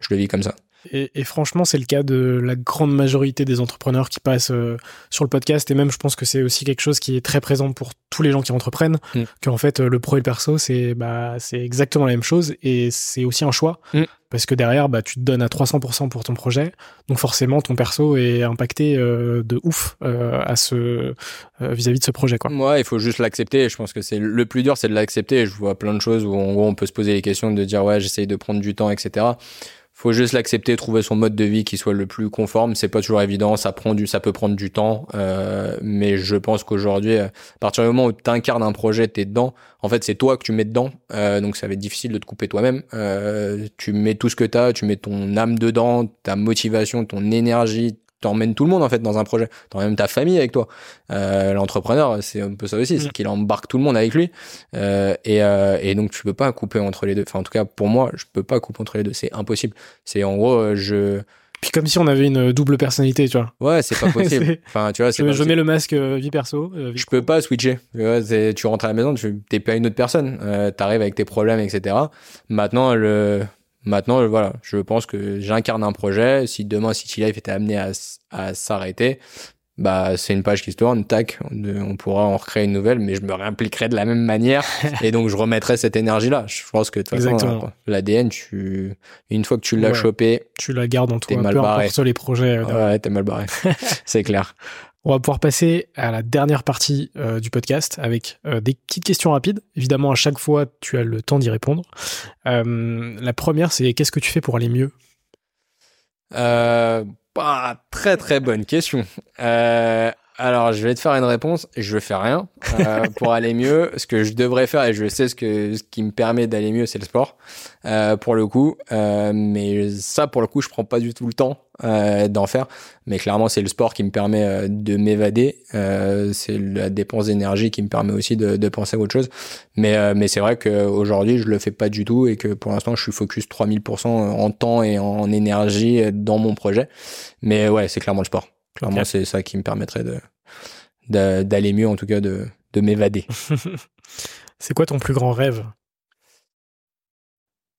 Je le vis comme ça. Et, et, franchement, c'est le cas de la grande majorité des entrepreneurs qui passent euh, sur le podcast. Et même, je pense que c'est aussi quelque chose qui est très présent pour tous les gens qui entreprennent. Mm. Qu'en fait, le pro et le perso, c'est bah, c'est exactement la même chose. Et c'est aussi un choix. Mm. Parce que derrière, bah, tu te donnes à 300% pour ton projet. Donc forcément, ton perso est impacté euh, de ouf euh, à ce vis-à-vis -vis de ce projet. Quoi. Ouais, il faut juste l'accepter. Je pense que c'est le plus dur, c'est de l'accepter. Je vois plein de choses où on peut se poser les questions de dire ouais, j'essaye de prendre du temps, etc faut juste l'accepter, trouver son mode de vie qui soit le plus conforme. C'est pas toujours évident, ça prend du, ça peut prendre du temps, euh, mais je pense qu'aujourd'hui, à partir du moment où tu incarnes un projet, t'es dedans. En fait, c'est toi que tu mets dedans, euh, donc ça va être difficile de te couper toi-même. Euh, tu mets tout ce que t'as, tu mets ton âme dedans, ta motivation, ton énergie, t'emmènes tout le monde en fait dans un projet. T'emmènes ta famille avec toi. Euh, L'entrepreneur, c'est un peu ça aussi, c'est mm. qu'il embarque tout le monde avec lui. Euh, et, euh, et donc tu peux pas couper entre les deux. Enfin en tout cas pour moi, je peux pas couper entre les deux. C'est impossible. C'est en gros, je Puis comme si on avait une double personnalité, tu vois. Ouais, c'est pas possible. Enfin, tu vois, c'est Je, pas je mets le masque euh, vie perso. euh, vie Je peux pas switcher. Tu, vois, tu rentres à la maison, tu t'es pas une autre personne. Euh, T'arrives avec tes problèmes, etc. Maintenant, le, maintenant, le- voilà, je pense que j'incarne un projet. Si demain City Life était amené à, s'arrêter, bah c'est une page qui se tourne, tac, on, pourra en recréer une nouvelle, mais je me réimpliquerai de la même manière et donc je remettrai cette énergie-là. Je pense que de toute façon, voilà, l'ADN, tu, une fois que tu l'as Ouais. chopé, Tu la gardes en toi, T'es mal peu barré. importe les projets. euh, ouais, t'es mal barré. c'est clair. On va pouvoir passer à la dernière partie euh, du podcast avec euh, des petites questions rapides. Évidemment, à chaque fois, tu as le temps d'y répondre. Euh, la première, c'est qu'est-ce que tu fais pour aller mieux? Très très bonne question. Alors, je vais te faire une réponse. Je fais rien euh, pour aller mieux. Ce que je devrais faire, et je sais ce que ce qui me permet d'aller mieux, c'est le sport. Euh, pour le coup, euh, mais ça, pour le coup, je prends pas du tout le temps euh, d'en faire. Mais clairement, c'est le sport qui me permet euh, de m'évader. Euh, c'est la dépense d'énergie qui me permet aussi de, de penser à autre chose. Mais mais c'est vrai qu'aujourd'hui, je le fais pas du tout et que pour l'instant, je suis focus 3000% en temps et en énergie dans mon projet. Mais ouais, c'est clairement le sport. Clairement, c'est ça qui me permettrait de de- d'aller mieux, en tout cas, de de m'évader. C'est quoi ton plus grand rêve?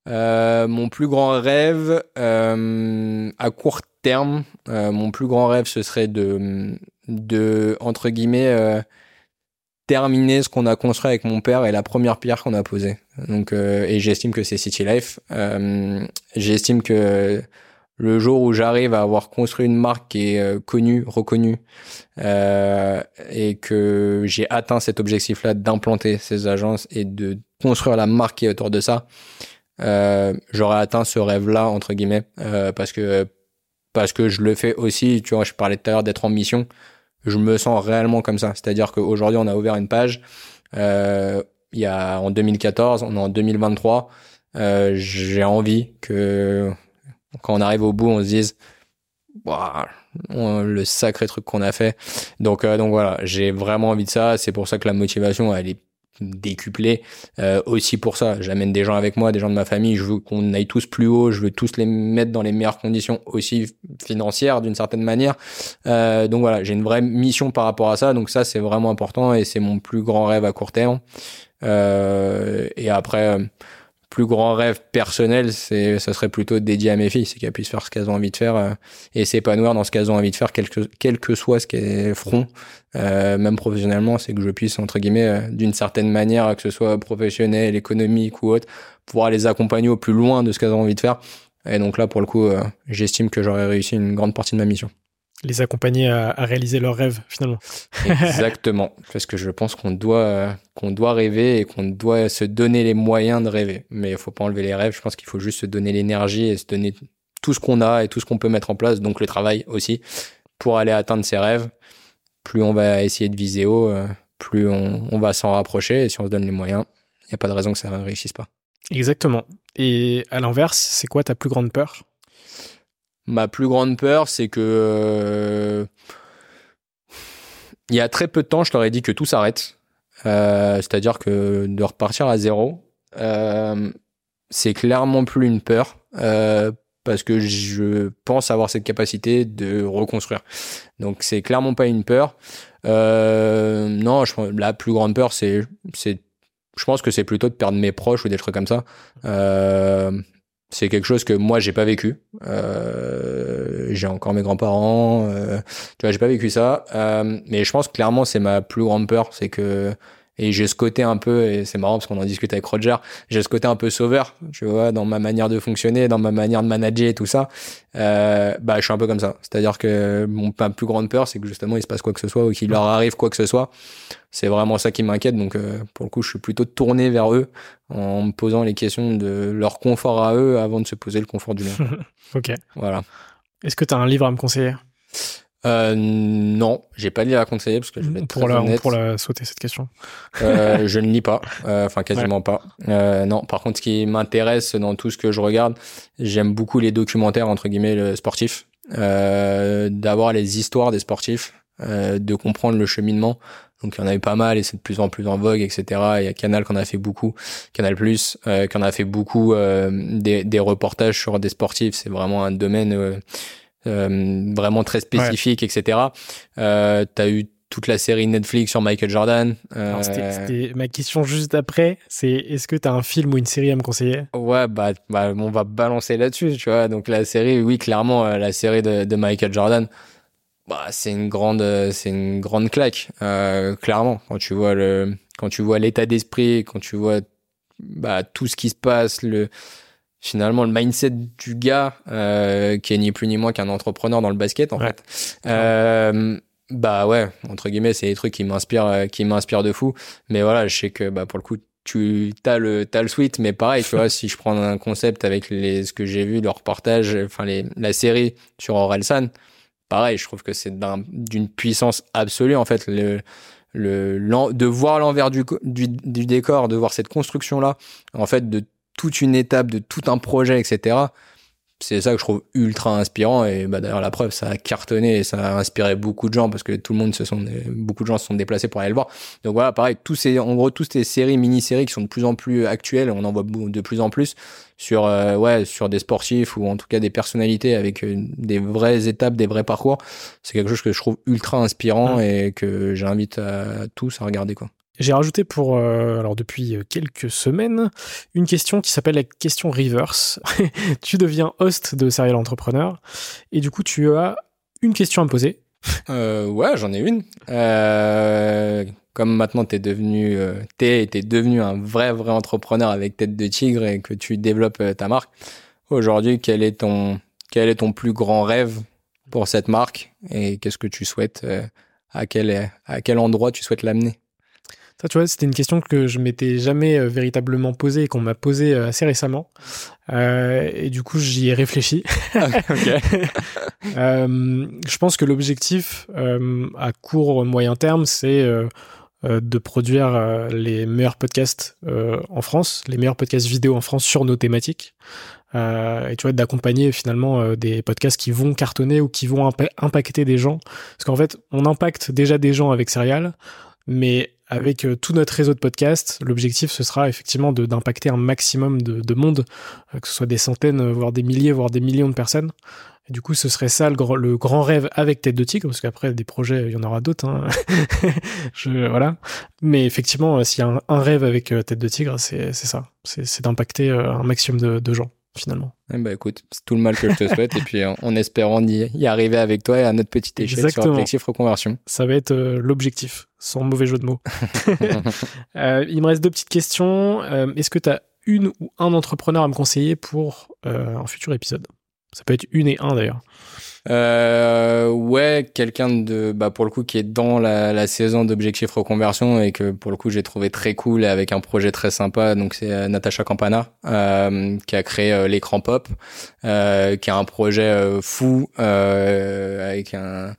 Euh, mon plus grand rêve, euh, à court terme, euh, mon plus grand rêve, ce serait de, de entre guillemets, euh, terminer ce qu'on a construit avec mon père et la première pierre qu'on a posée. Donc, euh, et j'estime que c'est City Life. Euh, j'estime que le jour où j'arrive à avoir construit une marque qui est euh, connue, reconnue, euh, et que j'ai atteint cet objectif-là d'implanter ces agences et de construire la marque qui est autour de ça, euh, j'aurais atteint ce rêve-là entre guillemets euh, parce que parce que je le fais aussi. Tu vois, je parlais tout à l'heure d'être en mission. Je me sens réellement comme ça. C'est-à-dire qu'aujourd'hui, on a ouvert une page. Il y a en 2014, on est en 2023. Euh, j'ai envie que quand on arrive au bout, on se dise le sacré truc qu'on a fait. Donc euh, donc voilà, j'ai vraiment envie de ça. C'est pour ça que la motivation, elle est décuplée euh, aussi pour ça. J'amène des gens avec moi, des gens de ma famille. Je veux qu'on aille tous plus haut. Je veux tous les mettre dans les meilleures conditions aussi financières d'une certaine manière. Euh, donc voilà, j'ai une vraie mission par rapport à ça. Donc ça, c'est vraiment important et c'est mon plus grand rêve à court terme. Euh, et après, euh, plus grand rêve personnel, c'est, ça serait plutôt dédié à mes filles, c'est qu'elles puissent faire ce qu'elles ont envie de faire euh, et s'épanouir dans ce qu'elles ont envie de faire, quel que, quel que soit ce qu'elles feront, euh, même professionnellement, c'est que je puisse, entre guillemets, euh, d'une certaine manière, que ce soit professionnel, économique ou autre, pouvoir les accompagner au plus loin de ce qu'elles ont envie de faire. Et donc là, pour le coup, euh, j'estime que j'aurais réussi une grande partie de ma mission. Les accompagner à, à réaliser leurs rêves, finalement. Exactement, parce que je pense qu'on doit euh, qu'on doit rêver et qu'on doit se donner les moyens de rêver. Mais il faut pas enlever les rêves. Je pense qu'il faut juste se donner l'énergie et se donner tout ce qu'on a et tout ce qu'on peut mettre en place, donc le travail aussi, pour aller atteindre ses rêves. Plus on va essayer de viser haut, euh, plus on, on va s'en rapprocher. Et si on se donne les moyens, il n'y a pas de raison que ça ne réussisse pas. Exactement. Et à l'inverse, c'est quoi ta plus grande peur? Ma plus grande peur, c'est que euh, il y a très peu de temps, je t'aurais dit que tout s'arrête. Euh, C'est-à-dire que de repartir à zéro, euh, c'est clairement plus une peur parce que je pense avoir cette capacité de reconstruire. Donc c'est clairement pas une peur. Non, la plus grande peur, c'est, c'est, je pense que c'est plutôt de perdre mes proches ou des trucs comme ça. C'est quelque chose que moi j'ai pas vécu. Euh, j'ai encore mes grands-parents. Euh, tu vois, j'ai pas vécu ça. Euh, mais je pense que clairement c'est ma plus grande peur, c'est que et j'ai ce côté un peu et c'est marrant parce qu'on en discute avec Roger. J'ai ce côté un peu sauveur, tu vois, dans ma manière de fonctionner, dans ma manière de manager et tout ça. Euh, bah, je suis un peu comme ça. C'est-à-dire que mon ma plus grande peur, c'est que justement il se passe quoi que ce soit ou qu'il leur arrive quoi que ce soit. C'est vraiment ça qui m'inquiète. Donc euh, pour le coup, je suis plutôt tourné vers eux en me posant les questions de leur confort à eux avant de se poser le confort du mien. Ok. voilà. Est-ce que tu as un livre à me conseiller? Euh, non, j'ai pas de livre à conseiller parce que je vais être pour très la, honnête. pour la sauter cette question Euh, je ne lis pas, euh, enfin quasiment pas. Euh, non, par contre, ce qui m'intéresse dans tout ce que je regarde, j'aime beaucoup les documentaires entre guillemets le sportif, euh, d'avoir les histoires des sportifs, euh, de comprendre le cheminement. Donc il y en a eu pas mal et c'est de plus en plus en vogue, etc. Il y a Canal qui en a fait beaucoup, Canal Plus euh, en a fait beaucoup euh, des, des reportages sur des sportifs. C'est vraiment un domaine euh, vraiment très spécifiques, etc. Euh, t'as eu toute la série Netflix sur Michael Jordan. Euh... C'était ma question juste après. C'est est-ce que tu as un film ou une série à me conseiller? Ouais, bah, bah, on va balancer là-dessus, tu vois. Donc la série, oui, clairement, euh, la série de, de, Michael Jordan, bah, c'est une grande, euh, c'est une grande claque, euh, clairement. Quand tu vois le, quand tu vois l'état d'esprit, quand tu vois bah, tout ce qui se passe, le finalement le mindset du gars euh, qui est ni plus ni moins qu'un entrepreneur dans le basket en fait. Euh, bah ouais, entre guillemets, c'est des trucs qui m'inspirent, euh, qui m'inspirent de fou. Mais voilà, je sais que bah pour le coup, tu as le t'as le suite, mais pareil, tu vois, si je prends un concept avec les ce que j'ai vu, le reportage, enfin les la série sur Orelsan, pareil, je trouve que c'est d'une puissance absolue en fait le le de voir l'envers du, du du décor, de voir cette construction là, en fait de toute une étape, de tout un projet, etc c'est ça que je trouve ultra inspirant et bah d'ailleurs la preuve ça a cartonné et ça a inspiré beaucoup de gens parce que tout le monde se sont beaucoup de gens se sont déplacés pour aller le voir. Donc voilà pareil tous ces en gros toutes ces séries mini-séries qui sont de plus en plus actuelles on en voit de plus en plus sur euh, ouais sur des sportifs ou en tout cas des personnalités avec euh, des vraies étapes des vrais parcours c'est quelque chose que je trouve ultra inspirant et que j'invite à tous à regarder quoi j'ai rajouté pour, euh, alors depuis quelques semaines, une question qui s'appelle la question reverse. tu deviens host de Serial Entrepreneur et du coup tu as une question à me poser. Euh, ouais, j'en ai une. Euh, comme maintenant t'es devenu, euh, t'es, devenu un vrai vrai entrepreneur avec tête de tigre et que tu développes euh, ta marque. Aujourd'hui, quel est ton, quel est ton plus grand rêve pour cette marque et qu'est-ce que tu souhaites, à quel, à quel endroit tu souhaites l'amener? Ça, tu vois, c'était une question que je m'étais jamais euh, véritablement posée et qu'on m'a posée euh, assez récemment. Euh, et du coup, j'y ai réfléchi. Euh, je pense que l'objectif à court moyen terme, c'est de produire les meilleurs podcasts en France, les meilleurs podcasts vidéo en France sur nos thématiques. et tu vois, d'accompagner finalement des podcasts qui vont cartonner ou qui vont impacter des gens. Parce qu'en fait, on impacte déjà des gens avec Serial, mais avec euh, tout notre réseau de podcasts, l'objectif ce sera effectivement d'impacter un maximum de, de monde, euh, que ce soit des centaines, euh, voire des milliers, voire des millions de personnes. Du coup, ce serait ça le, grand rêve avec Tête de Tigre, parce qu'après des projets, il y en aura d'autres. Hein. Voilà. Mais effectivement, s'il y a un, rêve avec Tête de Tigre, c'est ça. C'est d'impacter un maximum de gens finalement. Eh ben écoute, c'est tout le mal que je te souhaite et puis en, espérant y, y, arriver avec toi et à notre petite échelle Exactement. sur Objectif Reconversion. Ça va être euh, l'objectif, sans mauvais jeu de mots. euh, il me reste deux petites questions. Euh, Est-ce que tu as une ou un entrepreneur à me conseiller pour euh, un futur épisode? Ça peut être une et un d'ailleurs. Euh, ouais, quelqu'un de, bah pour le coup, qui est dans la, la saison d'objectif reconversion et que pour le coup j'ai trouvé très cool et avec un projet très sympa. Donc c'est euh, Natacha Campana euh, qui a créé euh, l'écran pop, euh, qui a un projet fou avec un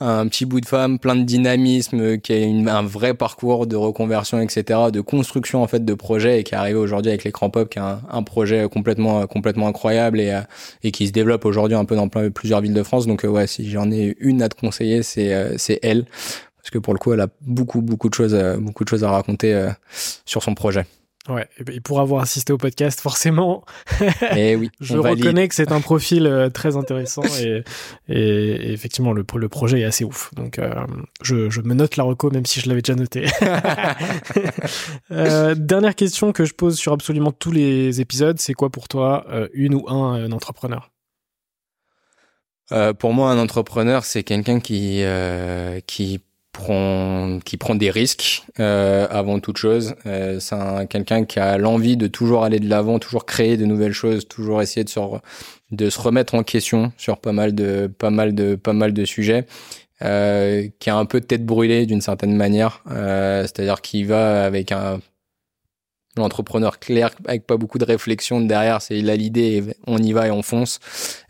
un petit bout de femme, plein de dynamisme, qui a un vrai parcours de reconversion, etc., de construction en fait de projet et qui est arrivé aujourd'hui avec l'écran pop, qui est un, projet complètement complètement incroyable et, euh, et qui se développe aujourd'hui un peu dans plusieurs villes de France. Donc euh, ouais, si j'en ai une à te conseiller, c'est euh, c'est elle, parce que pour le coup, elle a beaucoup beaucoup de choses beaucoup de choses à raconter sur son projet. Ouais, et pour avoir assisté au podcast, forcément, et eh oui, je reconnais que c'est un profil euh, très intéressant et, et, effectivement le, le projet est assez ouf. Donc euh, je, je, me note la reco même si je l'avais déjà noté. euh, dernière question que je pose sur absolument tous les épisodes, c'est quoi pour toi euh, une ou un, un entrepreneur? Pour moi, un entrepreneur, c'est quelqu'un qui qui prend qui prend des risques euh, avant toute chose. Euh, c'est quelqu'un qui a l'envie de toujours aller de l'avant, toujours créer de nouvelles choses, toujours essayer de se de se remettre en question sur pas mal de pas mal de pas mal de sujets. Euh, qui a un peu de tête brûlée d'une certaine manière, euh, c'est-à-dire qui va avec un l'entrepreneur clair avec pas beaucoup de réflexion derrière c'est il a l'idée on y va et on fonce.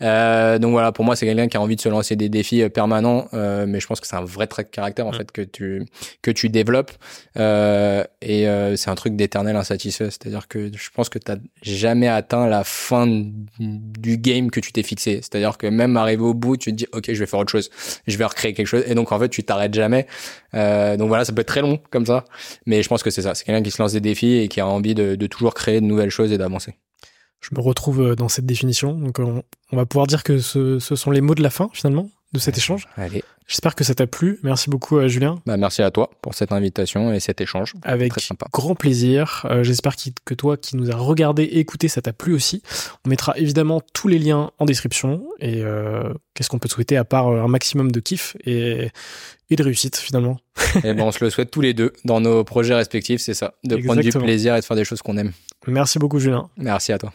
Euh, donc voilà pour moi c'est quelqu'un qui a envie de se lancer des défis euh, permanents euh, mais je pense que c'est un vrai trait de caractère en mm. fait que tu que tu développes. Euh, et c'est un truc d'éternel insatisfait. C'est à dire que je pense que tu jamais atteint la fin du game que tu t'es fixé. C'est à dire que même arrivé au bout tu te dis ok je vais faire autre chose. Je vais recréer quelque chose. Et donc en fait tu t'arrêtes jamais. Donc voilà ça peut être très long comme ça. Mais je pense que c'est ça. C'est quelqu'un qui se lance des défis et qui a envie de, de toujours créer de nouvelles choses et d'avancer. Je me retrouve dans cette définition. Donc, on, va pouvoir dire que ce, ce, sont les mots de la fin, finalement, de cet échange. Allez. J'espère que ça t'a plu. Merci beaucoup, euh, Julien. Bah, merci à toi pour cette invitation et cet échange. Avec grand plaisir. Euh, j'espère que toi qui nous as regardé et écouté, ça t'a plu aussi. On mettra évidemment tous les liens en description. Et euh, qu'est-ce qu'on peut souhaiter à part un maximum de kiff et, et de réussite finalement Et ben, on se le souhaite tous les deux dans nos projets respectifs, c'est ça. De prendre du plaisir et de faire des choses qu'on aime. Merci beaucoup, Julien. Merci à toi.